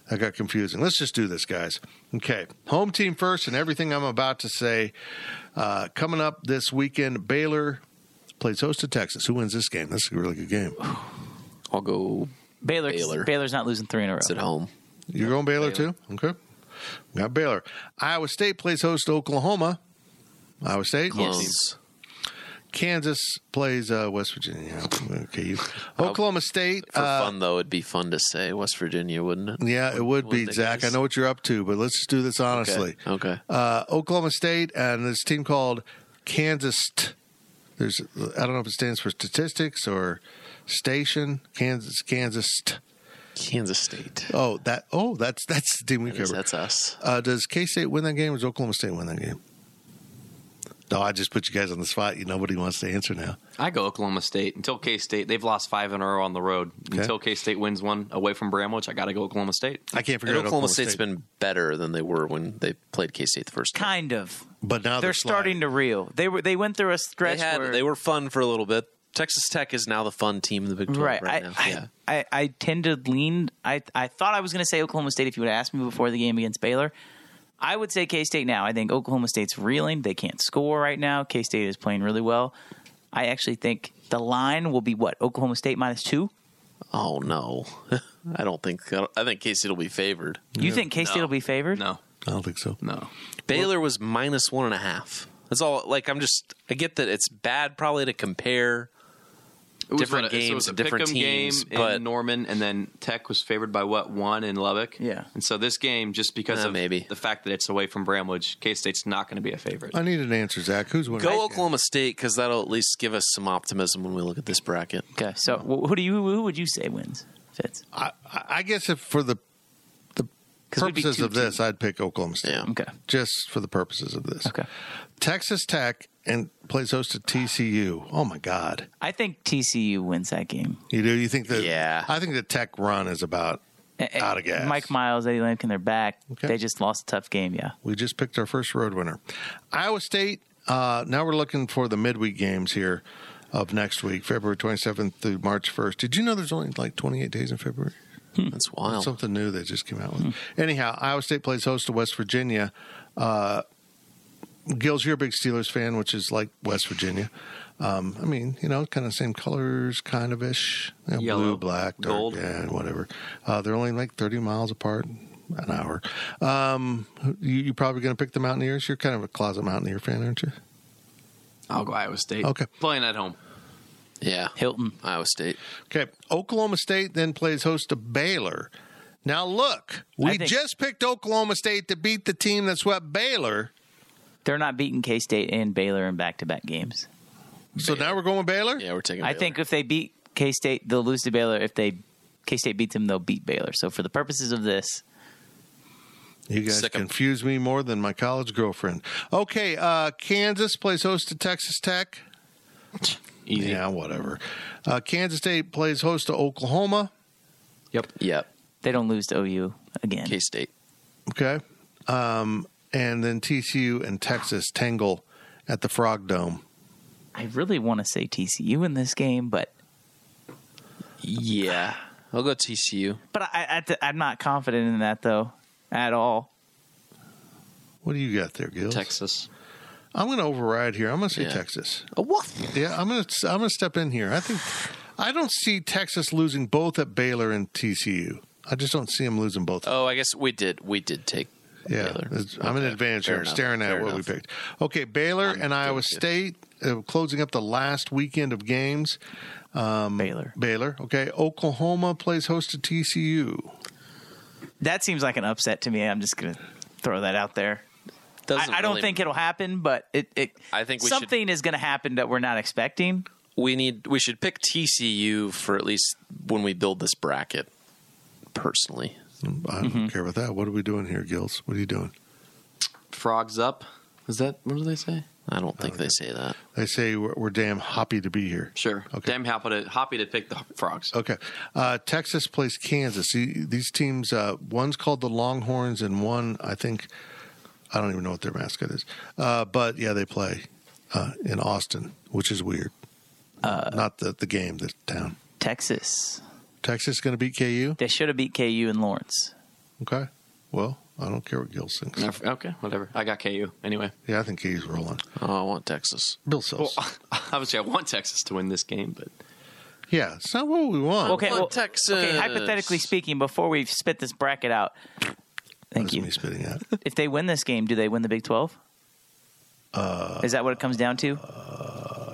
That got confusing. Let's just do this, guys. Okay. Home team first, and everything I'm about to say. Uh, coming up this weekend, Baylor plays host to Texas. Who wins this game? That's a really good game. I'll go. Baylor, Baylor. Baylor's not losing three in a row. It's at home. You're going Baylor, too? Okay. We Got Baylor. Iowa State plays host to Oklahoma. Iowa State. Clones. Kansas plays uh, West Virginia. Okay. You, Oklahoma State. For uh, fun though, it'd be fun to say West Virginia, wouldn't it? Yeah, it would be, Wouldn't it, Zach. I guys? know what you're up to, but let's just do this honestly. Okay. Uh, Oklahoma State and this team called Kansas. T- There's I don't know if it stands for statistics or station. Kansas, Kansas. Kansas State. oh, that. Oh, that's that's the team we That is- cover. That's us. Uh, does K State win that game, or does Oklahoma State win that game? No, I just put you guys on the spot. You nobody wants to answer now. I go Oklahoma State until K State. They've lost five in a row on the road. Okay. Until K State wins one away from Bramlage, I got to go Oklahoma State. I can't figure And out Oklahoma State's been better than they were when they played K State the first time. Kind of. but now They're, they're, starting to reel. They were they went through a They stretch had where they were fun for a little bit. Texas Tech is now the fun team in the Big 12 right. right, I, now. I, yeah. I, I tend to lean. I I thought I was going to say Oklahoma State if you would ask me before the game against Baylor. I would say K State now. I think Oklahoma State's reeling. They can't score right now. K State is playing really well. I actually think the line will be what Oklahoma State minus two. Oh no, I don't think. I think K State will be favored. You think K State No. will be favored? No, I don't think so. no. Baylor was minus one and a half. That's all. Like I'm just. I get that it's bad probably to compare. It was Different so it games was a different teams, game but- in Norman, and then Tech was favored by what one in Lubbock. Yeah. and so this game, just because Uh, of maybe. the fact that it's away from Bramlage, K State's not going to be a favorite. I need an answer, Zach. Who's winning? Go Oklahoma State because that'll at least give us some optimism when we look at this bracket. Okay. So who do you who would you say wins? Fitz. I, I I guess if for the the 'Cause purposes of this, I'd pick Oklahoma State. Yeah. Okay. Just for the purposes of this. Okay. Texas Tech and plays host to TCU. Oh my God. I think TCU wins that game. You do? You think that? Yeah. I think the Tech run is about out of gas. Mike Miles, Eddie Lampkin, they're back. Okay. They just lost a tough game. Yeah. We just picked our first road winner. Iowa State. Uh, now we're looking for the midweek games here of next week, February 27th through March 1st. Did you know there's only like 28 days in February? That's wild. Something new they just came out with. Anyhow, Iowa State plays host to West Virginia. Uh, Gills, you're a big Steelers fan, which is like West Virginia. Um, I mean, you know, kind of same colors, kind of ish. You know, blue, Yellow, black, dark, gold. yeah, whatever. Uh, they're only like 30 miles apart, an hour. Um, you, you're probably going to pick the Mountaineers. You're kind of a closet Mountaineer fan, aren't you? I'll go Iowa State. Okay. playing at home. yeah, Hilton. Iowa State. Okay. Oklahoma State then plays host to Baylor. Now, look, we think- just picked Oklahoma State to beat the team that swept Baylor. They're not beating K State and Baylor in back to back games. So now we're going Baylor? Yeah, we're taking. I think if they beat K State, they'll lose to Baylor. If they K State beats them, they'll beat Baylor. So for the purposes of this, You guys Sick 'em. confuse me more than my college girlfriend. Okay, uh, Kansas plays host to Texas Tech. Easy. Yeah, whatever. Uh, Kansas State plays host to Oklahoma. Yep. Yep. they don't lose to OU again. K State. Okay. Um, and then TCU and Texas tangle at the Frog Dome. I really want to say TCU in this game, but Yeah, I'll go TCU. but I, I I'm not confident in that though at all. What do you got there, Gil? Texas. I'm going to override here. I'm going to say Yeah. Texas. A what? Yeah, I'm going to I'm going to step in here. I think I don't see Texas losing both at Baylor and TCU. I just don't see them losing both. Oh, I guess we did. We did take. Yeah, Baylor. I'm an Okay, advantage fair here. Enough, staring at fair what we picked. Okay, Baylor I'm and Iowa good. State uh, closing up the last weekend of games. Um, Baylor. Baylor. Okay, Oklahoma plays host to TCU. That seems like an upset to me. I'm just gonna throw that out there. I, I don't really- think it'll happen, but it. it I think we should- something is going to happen that we're not expecting. we need. We should pick TCU for at least when we build this bracket. Personally, I don't Mm-hmm. care about that. What are we doing here, Gills? What are you doing? Frogs up. Is that what do they say? I don't think they say that. They say we're, we're damn happy to be here. Sure. Okay. Damn happy to happy to pick the frogs. Okay. Uh, Texas plays Kansas. See, these teams, uh, one's called the Longhorns, and one, I think, I don't even know what their mascot is. Uh, but yeah, they play uh, in Austin, which is weird. Uh, Not the, the game, the town. Texas. Texas going to beat KU? They should have beat KU in Lawrence. Okay. Well, I don't care what Gil thinks. Okay, whatever. I got KU anyway. Yeah, I think KU's rolling. Oh, I want Texas. Bill Self. Well, obviously, I want Texas to win this game, but yeah, it's not what we want. Okay, on, well, Texas. okay. Hypothetically speaking, before we spit this bracket out, thank That's you. me spitting out. If they win this game, do they win the Big Twelve? Uh, Is that what it comes down to?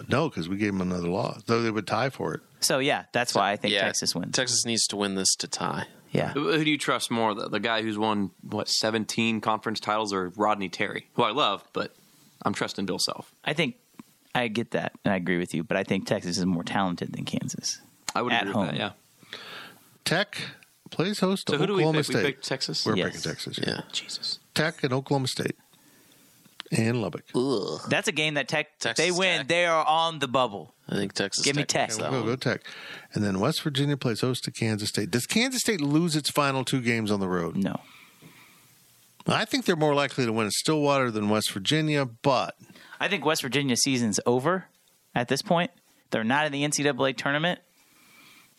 no, because we gave them another loss. Though they would tie for it. So yeah, that's why I think yeah, Texas wins. Texas needs to win this to tie. Yeah, who, who do you trust more? The, the guy who's won what seventeen conference titles, or Rodney Terry, who I love, but I'm trusting Bill Self. I think I get that, and I agree with you. But I think Texas is more talented than Kansas. I would At agree home. with that. Yeah. Tech plays host to So who do we Oklahoma pick? State. We picked Texas. We're Yes. picking Texas. Yeah. Jesus. Tech and Oklahoma State. And Lubbock. That's a game that Tech. if Texas they win, Tech. they are on the bubble. I think Texas. Give me Tech Tech. wins We'll go, go Tech. And then West Virginia plays host to Kansas State. Does Kansas State lose its final two games on the road? No. I think they're more likely to win at Stillwater than West Virginia, but I think West Virginia season's over at this point. They're not in the NCAA tournament,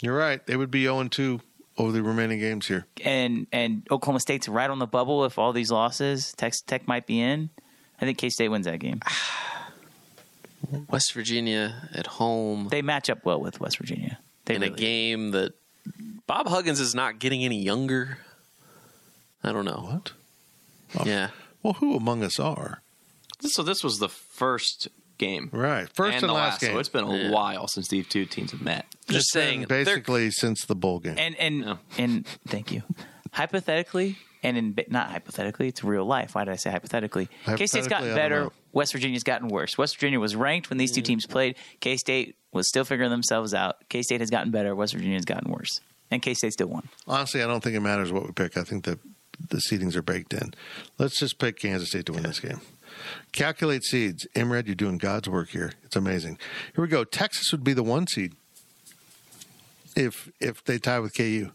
you're right. They would be 0 2 over the remaining games here. and and Oklahoma State's right on the bubble. If all these losses, Tech Tech might be in. I think K State wins that game. West Virginia at home They match up well with West Virginia. They in a really- game that Bob Huggins is not getting any younger. I don't know. What? Yeah. Well, who among us are? So this was the first game. Right. First and, and the last, game. So it's been a Yeah. while since these two teams have met. Just It's been saying. they're- basically since the bowl game. And and No. and thank you. Hypothetically, and in not hypothetically, it's real life. Why did I say hypothetically? K State's gotten better. West Virginia's gotten worse. West Virginia was ranked when these two teams mm. played. K State was still figuring themselves out. K State has gotten better. West Virginia's gotten worse. And K State still won. Honestly, I don't think it matters what we pick. I think that the seedings are baked in. Let's just pick Kansas State to win this game. Calculate seeds. Imred, you're doing God's work here. It's amazing. Here we go. Texas would be the one seed if if they tie with KU.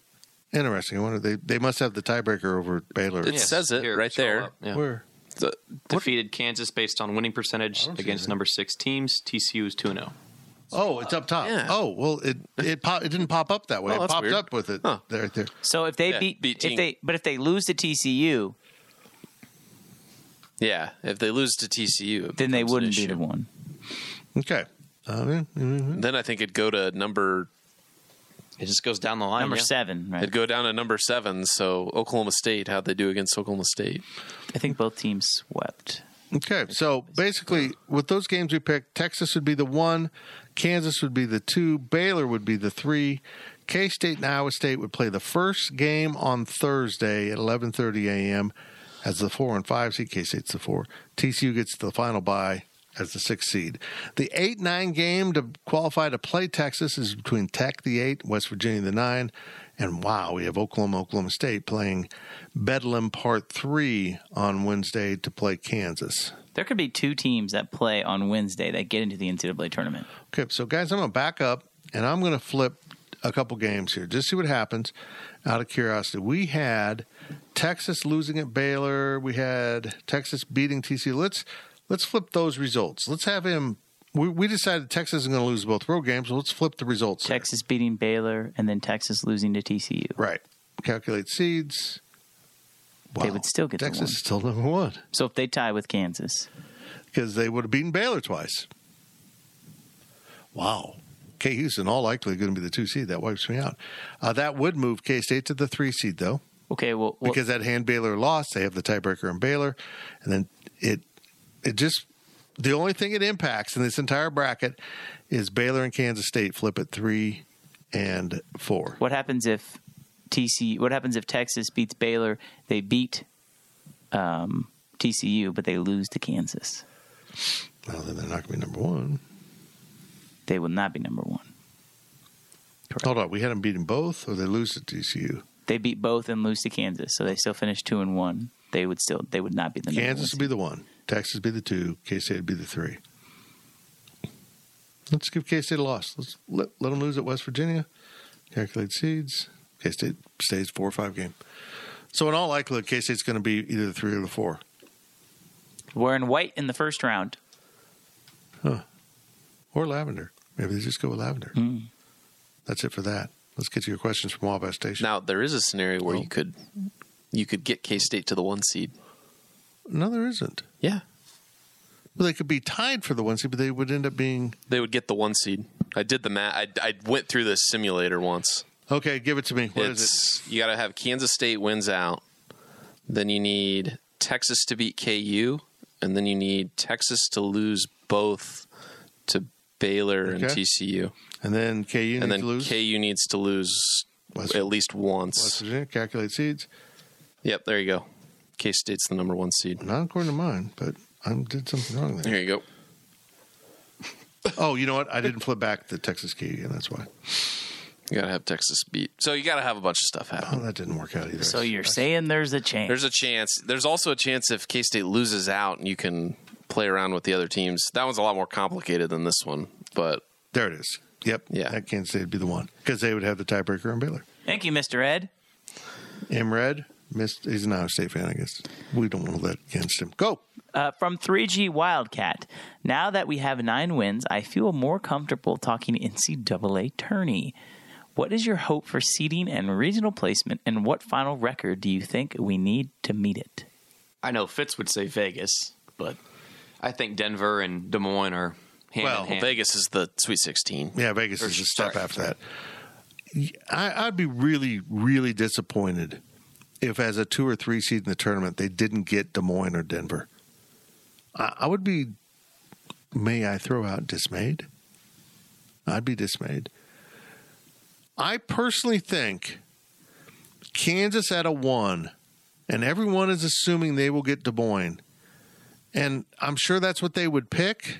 Interesting. I wonder they they must have the tiebreaker over Baylor. It says it Here, right scroll there. up. Yeah. Where? The- Defeated Kansas based on winning percentage don't see against that. number six teams. TCU is 2 0. Oh, it's up top. Yeah. Oh, well, it it pop, it didn't pop up that way. Oh, it that's popped weird. up with it Huh. there, right there. So if they Yeah, beat, beat if team. they but if they lose to TCU, yeah. If they lose to TCU, it then they becomes an wouldn't be issue. the one. Okay. Uh, yeah, mhm. Then I think it'd go to number. It just goes down the line. Number yeah. seven, right? It'd go down to number seven. So Oklahoma State, how'd they do against Oklahoma State? I think both teams swept. Okay, so basically, uh, with those games we picked, Texas would be the one, Kansas would be the two, Baylor would be the three, K State and Iowa State would play the first game on Thursday at 11:30 a.m. as the four and five seed. K State's the four. TCU gets the final bye as the sixth seed. The eight nine game to qualify to play Texas is between Tech the eight, West Virginia the nine, and wow, we have Oklahoma Oklahoma State playing Bedlam Part three on Wednesday to play Kansas. There could be two teams that play on Wednesday that get into the NCAA tournament. Okay, so guys, I'm going to back up and I'm going to flip a couple games here. Just see what happens out of curiosity. We had Texas losing at Baylor. We had Texas beating TCU. Let's let's flip those results. Let's have him. We, we decided Texas is going to lose both road games. So let's flip the results. there. Texas beating Baylor and then Texas losing to TCU. Right. Calculate seeds. They would still get the Texas is still number one So if they tie with Kansas, because they would have beaten Baylor twice. Wow. KU's Houston, all likely going to be the two seed. That wipes me out. Uh, that would move K State to the three seed, though. okay, well, well because that hand Baylor lost, they have the tiebreaker in Baylor, and then it it just the only thing it impacts in this entire bracket is Baylor and Kansas State flip at three and four. what happens if TC? What happens if Texas beats Baylor? They beat um, TCU, but they lose to Kansas. Well, then they're not going to be number one. They will not be number one. Hold on, we had them beating both, or they lose to TCU. They beat both and lose to Kansas, so they still finish two and one. They would still they would not be the number Kansas would be the one, Texas be the two, K State would be the three. Let's give K State a loss. Let's let, let them lose at West Virginia. Calculate seeds. K State stays four or five game. So in all likelihood, K State's going to be either the three or the four. seed. Wearing white in the first round. Huh. Or lavender. Maybe they just go with lavender. Hmm. That's it for that. Let's get to your questions from Wabash Station. Now there is a scenario where Oh. you could you could get K State to the one seed. No, there isn't. Yeah, Well, they could be tied for the one seed, but they would end up being. they would get the one seed. I did the math. I, I went through this simulator once. Okay, give it to me. What is it's you got to have Kansas State wins out, then you need Texas to beat KU, and then you need Texas to lose both to Baylor and TCU. And then KU needs and then to lose. KU needs to lose West- at least West once. Virginia, calculate seeds. Yep, there you go. K State's the number one seed. Not according to mine, but I did something wrong there. There you go. Oh, you know what? I didn't flip back the Texas key again. That's why. You got to have Texas beat. So you got to have a bunch of stuff happen. Oh, that didn't work out either. So you're saying there's a chance. There's a chance. There's also a chance if K State loses out, and you can play around with the other teams. That one's a lot more complicated than this one, but There it is. Yep. Yeah. That Kansas State would be the one because they would have the tiebreaker on Baylor. Thank you, Mr. Ed. Imred, missed. He's an Iowa State fan, I guess. We don't want to let against him. Go. Uh, from 3G Wildcat. Now that we have nine wins, I feel more comfortable talking NCAA tourney. What is your hope for seeding and regional placement, and what final record do you think we need to meet it? I know Fitz would say Vegas, but I think Denver and Des Moines are hand Well, in hand. Vegas is the Sweet 16. Yeah, Vegas Or is a step sorry. after that. I, I'd be really, really disappointed if, as a two or three seed in the tournament, they didn't get Des Moines or Denver. I, I would be, may I throw out dismayed? I'd be dismayed. I personally think Kansas at a one, and everyone is assuming they will get Des Moines, and I'm sure that's what they would pick.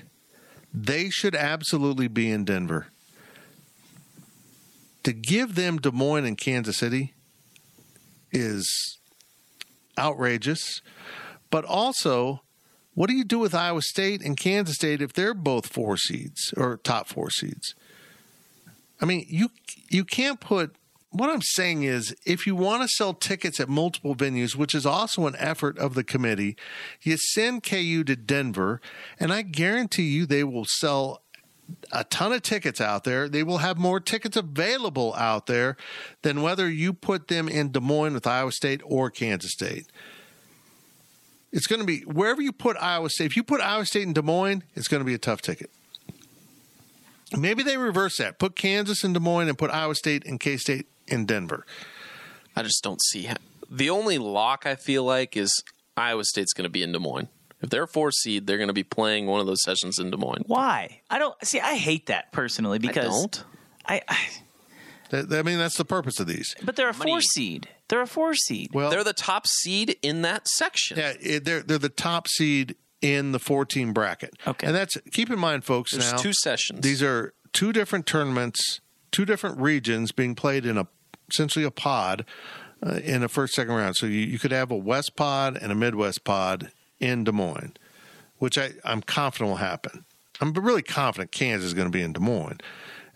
They should absolutely be in Denver to give them Des Moines and Kansas City is outrageous. But also, what do you do with Iowa State and Kansas State if they're both four seeds or top four seeds? I mean, you you can't put what I'm saying is if you want to sell tickets at multiple venues, which is also an effort of the committee, you send KU to Denver, and I guarantee you they will sell a ton of tickets out there. They will have more tickets available out there than whether you put them in Des Moines with Iowa State or Kansas State. It's going to be wherever you put Iowa State. If you put Iowa State in Des Moines, it's going to be a tough ticket. Maybe they reverse that. Put Kansas in Des Moines and put Iowa State and K State in Denver. I just don't see how. The only lock I feel like is Iowa State's going to be in Des Moines. If they're a four seed, they're going to be playing one of those sessions in Des Moines. Why? I don't see. I hate that personally I because don't. I, I I mean, that's the purpose of these. but they're a Money. four seed. They're a four seed. Well, They're the top seed in that section. Yeah, it, they're they're the top seed in the 14 bracket. Okay. and that's keep in mind, folks. There's now two sessions. these are two different tournaments, two different regions being played in a essentially a pod uh, in a first second round. So you, you could have a West pod and a Midwest pod in Des Moines, which I I'm confident will happen. I'm really confident Kansas is going to be in Des Moines,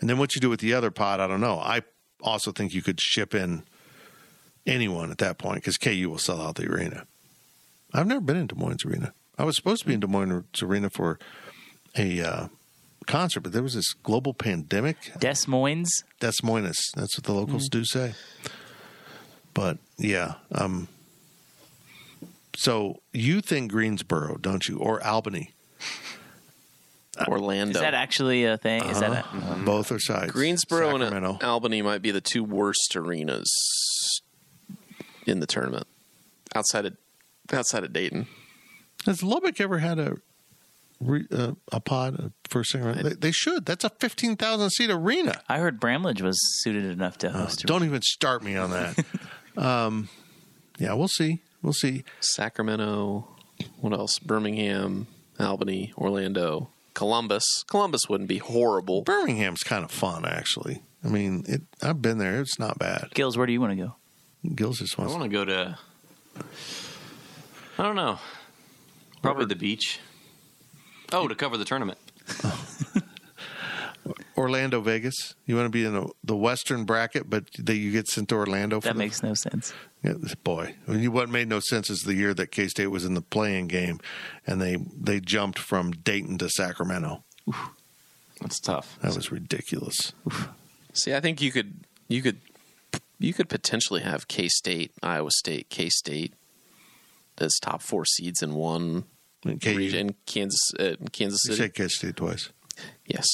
and then what you do with the other pod, I don't know. I also think you could ship in anyone at that point because KU will sell out the arena. I've never been in Des Moines Arena. I was supposed to be in Des Moines Arena for a uh, concert, but there was this global pandemic. Des Moines. Des Moines, that's what the locals do say. But yeah, um, so you think Greensboro, don't you, or Albany? Orlando. Is that actually a thing? Is that a, Uh-huh. Both are sides. Greensboro Sacramento. and Albany might be the two worst arenas in the tournament outside of outside of Dayton. Has Lubbock ever had a re, uh, a pod uh, for a singer? They, they should. That's a fifteen thousand seat arena. I heard Bramlage was suited enough to host. a- Don't even start me on that. um, yeah, we'll see. We'll see. Sacramento, what else? Birmingham, Albany, Orlando, Columbus. Columbus wouldn't be horrible. Birmingham's kind of fun, actually. I mean, it. I've been there. It's not bad. Gills, where do you want to go? Gills just wants. I want to go to. I don't know. Probably the beach. Oh, to cover the tournament. Orlando, Vegas. You want to be in the, the Western bracket, but that you get sent to Orlando. For That the- makes no sense. Yeah, boy. I mean, what made no sense is the year that K State was in the playing game, and they they jumped from Dayton to Sacramento. That's tough. That was ridiculous. See, I think you could you could you could potentially have K State, Iowa State, K State as top four seeds in one And KU, region. Kansas, uh, Kansas you said K State twice. Yes,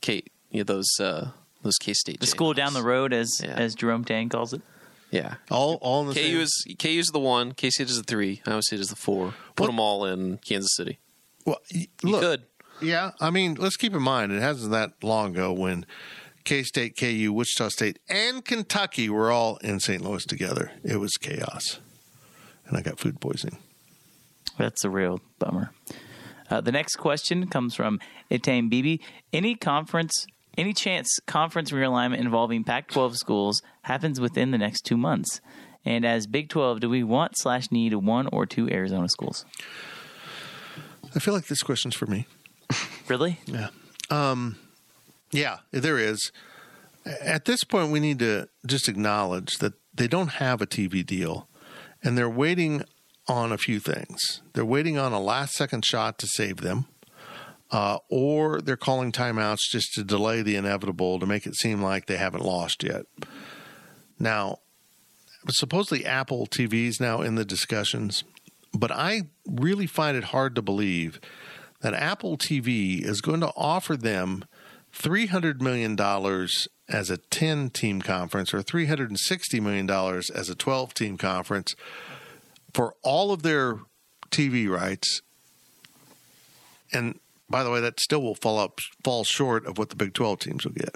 K. Yeah, those uh, those K State. The school down the road, as Yeah. as Jerome Tang calls it. Yeah, All all in the KU same. is KU is the one. K State is the three. Iowa State is the four. Put What- them all in Kansas City. well, y- You look, could. Yeah, I mean, let's keep in mind it hasn't that long ago when K State, KU, Wichita State, and Kentucky were all in St. Louis together. It was chaos, and I got food poisoning. That's a real bummer. Uh, the next question comes from Itame Bibi. Any conference, any chance conference realignment involving Pac-12 schools happens within the next two months? And as Big 12, do we want slash need one or two Arizona schools? I feel like this question's for me. Really? Yeah. Um, yeah, there is. At this point, we need to just acknowledge that they don't have a TV deal and they're waiting on a few things. They're waiting on a last second shot to save them, uh, or they're calling timeouts just to delay the inevitable to make it seem like they haven't lost yet. Now, supposedly Apple TV is now in the discussions, but I really find it hard to believe that Apple TV is going to offer them $300 million as a 10 team conference or $360 million as a 12 team conference for all of their TV rights. And by the way, that still will fall up fall short of what the Big 12 teams will get.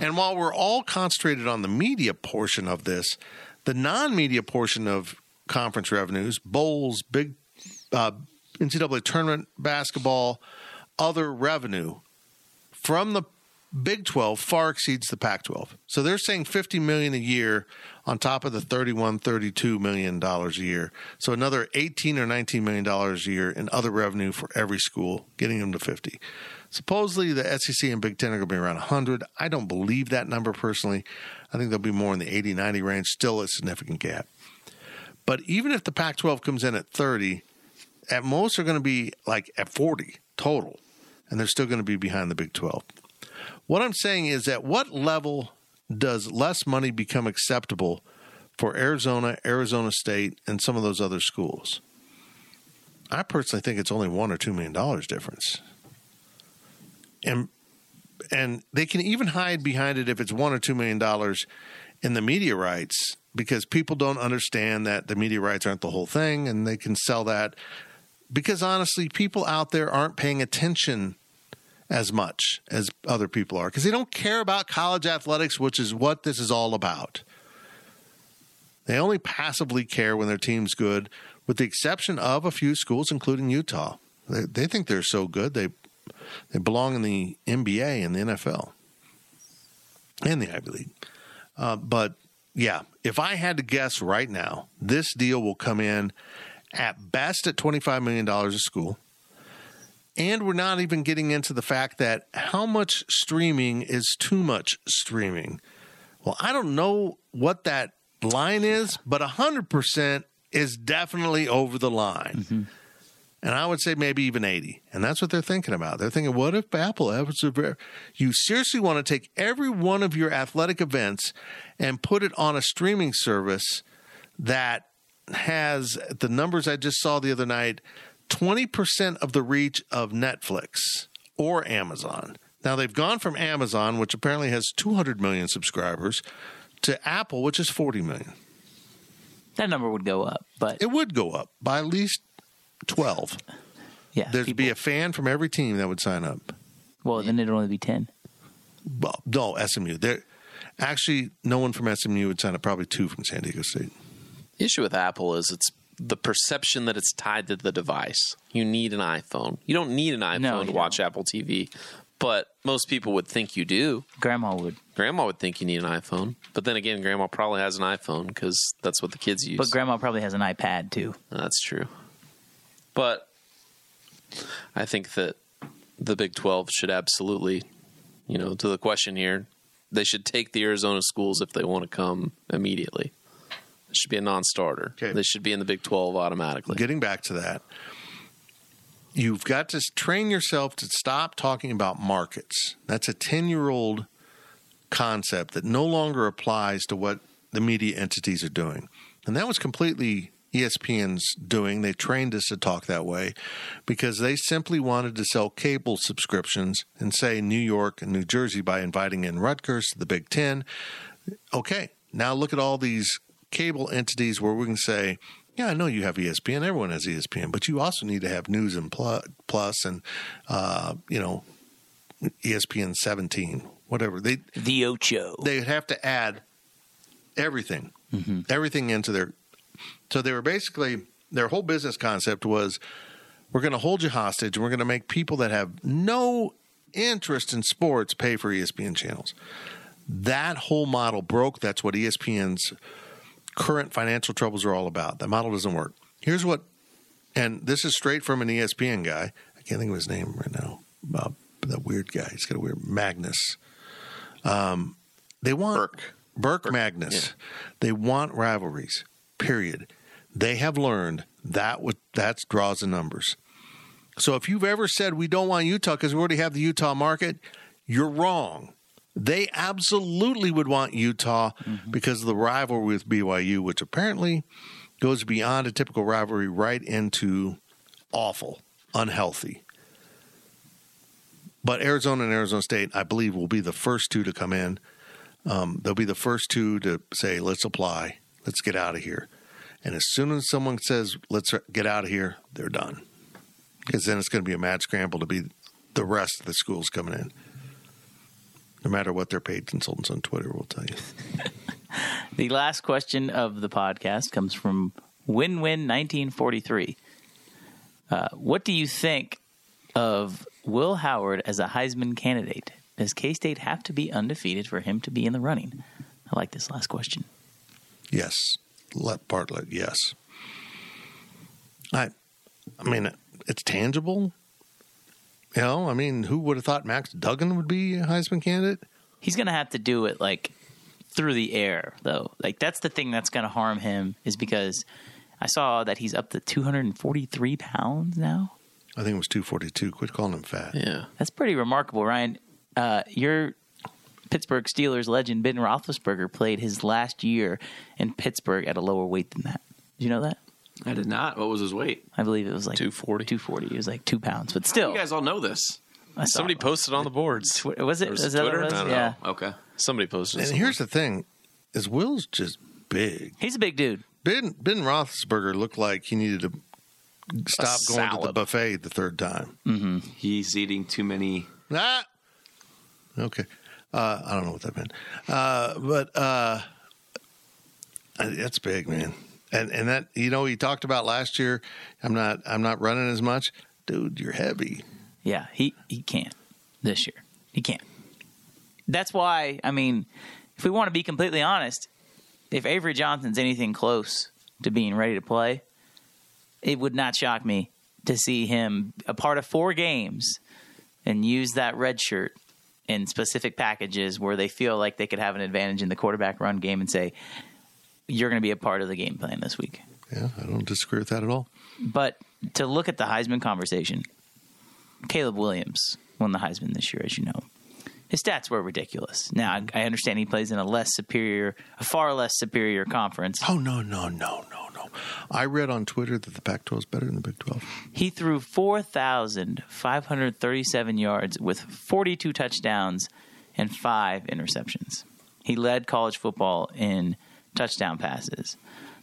And while we're all concentrated on the media portion of this, the non-media portion of conference revenues, bowls, big uh, NCAA tournament basketball, other revenue from the Big 12 far exceeds the Pac 12. So they're saying 50 million a year on top of the 31 32 million dollars a year. So another 18 or 19 million dollars a year in other revenue for every school, getting them to 50. Supposedly the SEC and Big 10 are going to be around 100. I don't believe that number personally. I think they'll be more in the 80 90 range, still a significant gap. But even if the Pac 12 comes in at 30, at most they're going to be like at 40 total, and they're still going to be behind the Big 12. What I'm saying is, at what level does less money become acceptable for Arizona, Arizona State, and some of those other schools? I personally think it's only one or two million dollars difference, and and they can even hide behind it if it's one or two million dollars in the media rights because people don't understand that the media rights aren't the whole thing, and they can sell that because honestly, people out there aren't paying attention as much as other people are because they don't care about college athletics, which is what this is all about. They only passively care when their team's good, with the exception of a few schools, including Utah. They, they think they're so good they they belong in the NBA and the NFL and the Ivy League. Uh, but yeah, if I had to guess right now, this deal will come in at best at $25 million a school. And we're not even getting into the fact that how much streaming is too much streaming. Well, I don't know what that line is, but 100% is definitely over the line. Mm-hmm. And I would say maybe even 80. And that's what they're thinking about. They're thinking, what if Apple has a You seriously want to take every one of your athletic events and put it on a streaming service that has the numbers I just saw the other night 20% of the reach of Netflix or Amazon. Now they've gone from Amazon, which apparently has 200 million subscribers, to Apple, which is 40 million. That number would go up, but it would go up by at least 12. Yeah, there'd people... be a fan from every team that would sign up. Well, then it'd only be 10. Well, no, SMU. There, actually, no one from SMU would sign up. Probably two from San Diego State. The issue with Apple is it's the perception that it's tied to the device. You need an iPhone. You don't need an iPhone no, to watch don't. Apple TV, but most people would think you do. Grandma would. Grandma would think you need an iPhone, but then again, Grandma probably has an iPhone because that's what the kids use. But Grandma probably has an iPad too. That's true. But I think that the Big Twelve should absolutely, you know, to the question here, they should take the Arizona schools if they want to come immediately. Should be a non-starter. Okay. They should be in the Big 12 automatically. Getting back to that, you've got to train yourself to stop talking about markets. That's a 10-year-old concept that no longer applies to what the media entities are doing. And that was completely ESPN's doing. They trained us to talk that way because they simply wanted to sell cable subscriptions and say New York and New Jersey by inviting in Rutgers to the Big Ten. Okay, now look at all these cable entities where we can say, yeah, I know you have ESPN. Everyone has ESPN, but you also need to have News and Plus and uh, you know ESPN 17, whatever. They the Ocho. They'd have to add everything, mm-hmm. everything into their. So they were basically their whole business concept was we're going to hold you hostage and we're going to make people that have no interest in sports pay for ESPN channels. That whole model broke. That's what ESPN's current financial troubles are all about. That model doesn't work. Here's what and this is straight from an ESPN guy. I can't think of his name right now. Bob, that weird guy. He's got a weird Magnus. Um, they want Burke. Burke, Magnus. They want rivalries. Period. They have learned that what that draws the numbers. So if you've ever said we don't want Utah because we already have the Utah market, you're wrong. They absolutely would want Utah because of the rivalry with BYU, which apparently goes beyond a typical rivalry right into awful, unhealthy. But Arizona and Arizona State, I believe, will be the first two to come in. Um, they'll be the first two to say, let's apply, let's get out of here. And as soon as someone says, let's get out of here, they're done. Because then it's going to be a mad scramble to be the rest of the schools coming in. No matter what their paid consultants on Twitter will tell you. The last question of the podcast comes from Win Win 1943. Uh, what do you think of Will Howard as a Heisman candidate? Does K State have to be undefeated for him to be in the running? I like this last question. Yes. Let Bartlett, yes. I I mean it's tangible. You know, I mean, who would have thought Max Duggan would be a Heisman candidate? He's going to have to do it like through the air, though. Like that's the thing that's going to harm him is because I saw that he's up to 243 pounds now. I think it was 242. Quit calling him fat. Yeah. That's pretty remarkable, Ryan. Uh, your Pittsburgh Steelers legend Ben Roethlisberger played his last year in Pittsburgh at a lower weight than that. Did you know that? I did not. What was his weight? I believe it was like 240. 240. It was like two pounds, but still. You guys all know this. I saw Somebody it. posted on the boards. Twi- Was it? Or Was was that it Twitter? was? I don't Yeah. know. Okay. Somebody posted. And something. here's the thing: is Will's just big. He's a big dude. Ben Ben Roethlisberger looked like he needed to stop going to the salad. buffet the third time. He's eating too many. Ah, okay. Uh, I don't know what that meant, uh, but uh, that's big, man. And and that you know he talked about last year. I'm not I'm not running as much, dude. You're heavy. Yeah, he he can't this year. He can't. That's why I mean, if we want to be completely honest, if Avery Johnson's anything close to being ready to play, it would not shock me to see him a part of four games and use that red shirt in specific packages where they feel like they could have an advantage in the quarterback run game and say, "You're going to be a part of the game plan this week." Yeah, I don't disagree with that at all. But to look at the Heisman conversation, Caleb Williams won the Heisman this year, as you know. His stats were ridiculous. Now I- I understand he plays in a less superior, a far less superior conference. Oh no no no no no! I read on Twitter that the Pac-12 is better than the Big 12. He threw four thousand five hundred thirty-seven yards with forty-two touchdowns and five interceptions. He led college football in touchdown passes.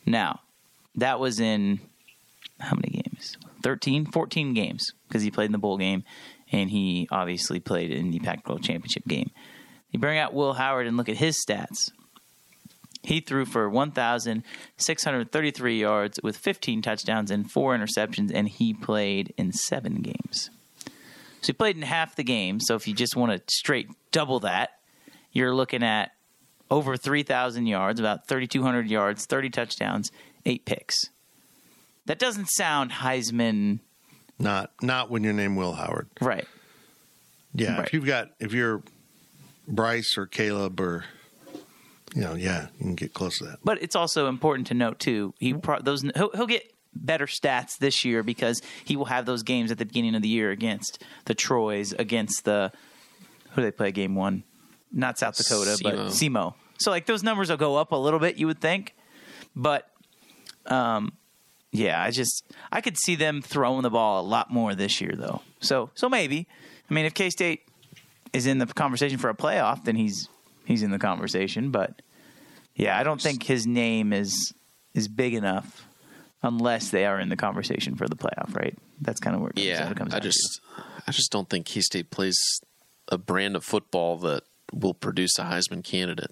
Now, that was in how many games? 13, 14 games because he played in the bowl game and he obviously played in the Pac 12 championship game. You bring out Will Howard and look at his stats. He threw for 1,633 yards with 15 touchdowns and four interceptions, and he played in seven games. So he played in half the game. So if you just want to straight double that, you're looking at over 3,000 yards, about 3,200 yards, 30 touchdowns, eight picks. That doesn't sound Heisman Not not when you're named Will Howard. right. Yeah, Right. if you've got if you're Bryce or Caleb or you know, yeah, you can get close to that. But it's also important to note too. He pro- those he'll, he'll get better stats this year because he will have those games at the beginning of the year against the Troys, against the who do they play game one? Not South Dakota, but SEMO. SEMO. So like those numbers will go up a little bit, you would think, but um, yeah, I just I could see them throwing the ball a lot more this year though. So so maybe I mean if K State is in the conversation for a playoff, then he's he's in the conversation. But yeah, I don't think his name is is big enough unless they are in the conversation for the playoff. Right? That's kind of where it comes, Yeah, what it comes I down to. just, I just don't think K State plays a brand of football that will produce a Heisman candidate.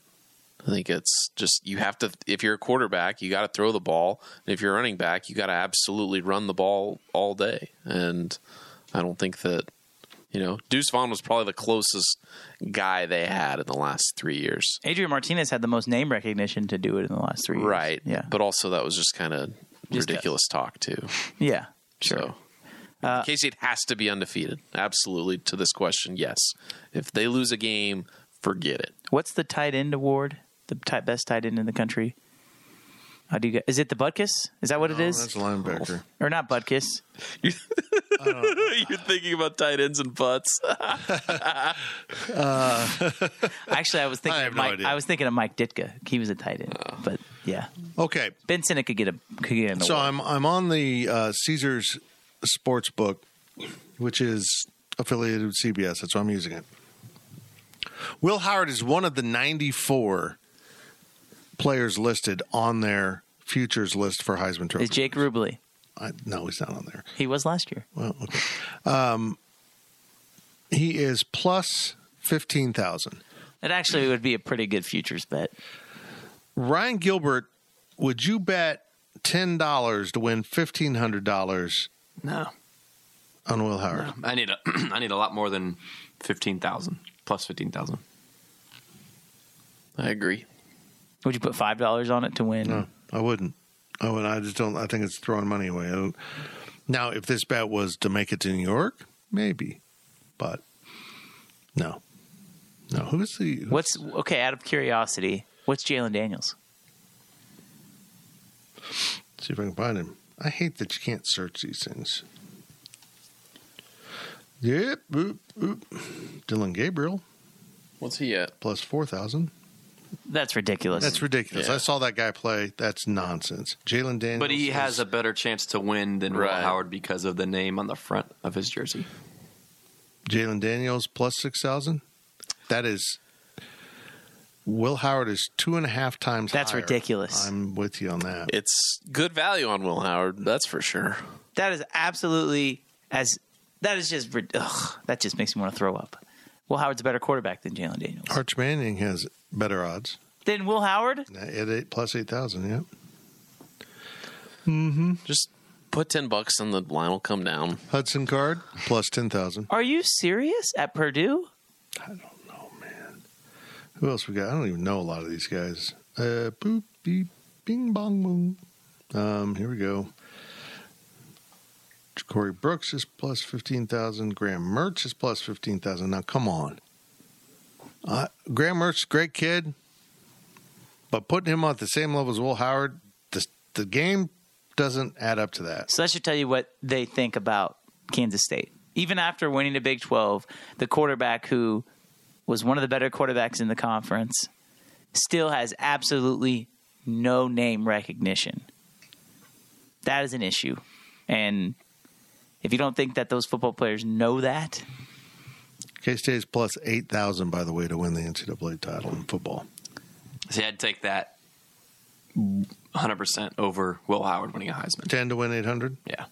I think it's just you have to. If you're a quarterback, you got to throw the ball. And if you're a running back, you got to absolutely run the ball all day. And I don't think that you know Deuce Vaughn was probably the closest guy they had in the last three years. Adrian Martinez had the most name recognition to do it in the last three years. Right. Yeah. But also that was just kind of a- uh, ridiculous talk too. Yeah. So K uh, it has to be undefeated. Absolutely to this question, yes. If they lose a game, forget it. What's the tight end award? The tight, best tight end in the country. How do you get? Is it the Butkus? Is that what it Oh, is? that's a linebacker. Or not Butkus? You're thinking about tight ends and butts. Actually, I was thinking. I have of no Mike, idea. I was thinking of Mike Ditka. He was a tight end, but yeah, Okay, Ben Sinnott could get a could get an so award. I'm I'm on the uh, Caesars sports book, which is affiliated with CBS. That's why I'm using it. Will Howard is one of the 94 players listed on their futures list for Heisman Trophy. Is Jake Rubley? I, no, he's not on there. He was last year. Well, okay. Um, he is plus 15,000. It actually would be a pretty good futures bet. Ryan Gilbert, would you bet $10 to win $1,500 No, on Will Howard? I need a I need a lot more than fifteen thousand plus fifteen thousand. I agree. Would you put five dollars on it to win? No, I wouldn't. I would. I just don't. I think it's throwing money away. I don't- Now, if this bet was to make it to New York, maybe, but no, no. Who's the? who's- What's okay? Out of curiosity, what's Jayden Daniels? see if I can find him. I hate that you can't search these things. Yep. Oop, oop. Dillon Gabriel What's he at? plus four thousand. That's ridiculous. That's ridiculous. Yeah. I saw that guy play. That's nonsense. Jayden Daniels. But he is- has a better chance to win than Will Howard because of the name on the front of his jersey. Jayden Daniels plus six thousand. That is. Will Howard is two and a half times. That's higher. ridiculous. I'm with you on that. It's good value on Will Howard, that's for sure. that is absolutely as that is just ugh, that just makes me want to throw up. Will Howard's a better quarterback than Jayden Daniels. Arch Manning has better odds than Will Howard? at eight plus eight thousand. Yep. Just put 10 bucks and the line will come down. Hudson Card plus ten thousand. Are you serious? At Purdue? I don't know, man. Who else we got? I don't even know a lot of these guys. Uh, boop beep bing bong boom. Um, here we go. Corey Brooks is plus fifteen thousand. Graham Mertz is plus fifteen thousand. Now come on. Uh, Graham Mertz, great kid, but putting him on the same level as Will Howard, the the game doesn't add up to that. So that should tell you what they think about Kansas State. Even after winning the Big 12, the quarterback who was one of the better quarterbacks in the conference still has absolutely no name recognition. That is an issue. And if you don't think that those football players know that, K State is plus eight thousand, by the way, to win the NCAA title in football. See, I'd take that 100% over Will Howard winning a Heisman. Ten to win eight hundred. Yeah.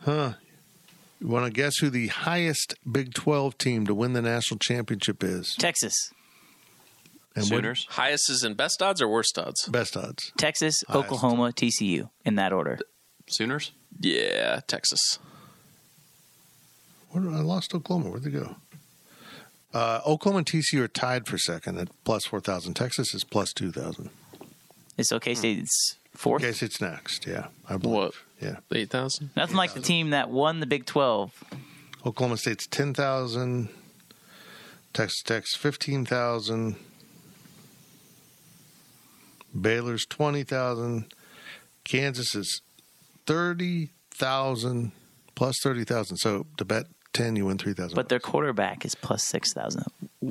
Huh. You want to guess who the highest Big 12 team to win the national championship is? Texas, And what- Sooners. Highest is in best odds or worst odds? best odds. Texas, Highest. Oklahoma, TCU in that order. Sooners? Yeah, Texas. Where, I lost Oklahoma. Where'd they go? Uh, Oklahoma and TCU are tied for second at plus 4,000. Texas is plus 2,000. It's K State's fourth. Okay, State's next. Yeah, I believe. What? Yeah. 8,000? Nothing like the team that won the Big 12 Oklahoma State's 10,000. Texas Tech's 15,000. Baylor's 20,000. Kansas is 30,000 plus 30,000. So to bet 10, you win 3,000. But their quarterback is plus six thousand.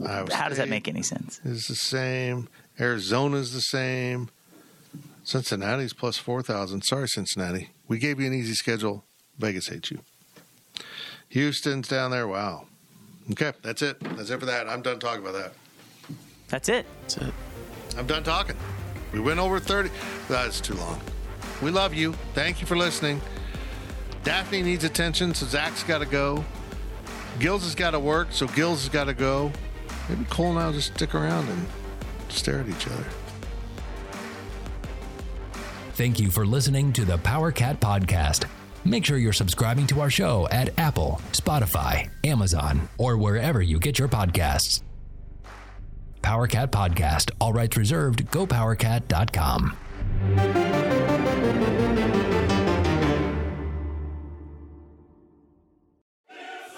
Iowa How does that make any sense? Is the same. Arizona's the same. Cincinnati's plus 4,000. Sorry, Cincinnati. We gave you an easy schedule. Vegas hates you. Houston's down there. Wow. Okay, that's it. That's it for that. I'm done talking about that. That's it. That's it. I'm done talking. We went over 30. That's too long. We love you. Thank you for listening. Daphne needs attention, so Zach's got to go. Gills has got to work, so Gills has got to go. Maybe Cole and I'll just stick around and stare at each other. Thank you for listening to the Power Cat Podcast. Make sure you're subscribing to our show at Apple, Spotify, Amazon, or wherever you get your podcasts. Power Cat Podcast, all rights reserved, gopowercat.com.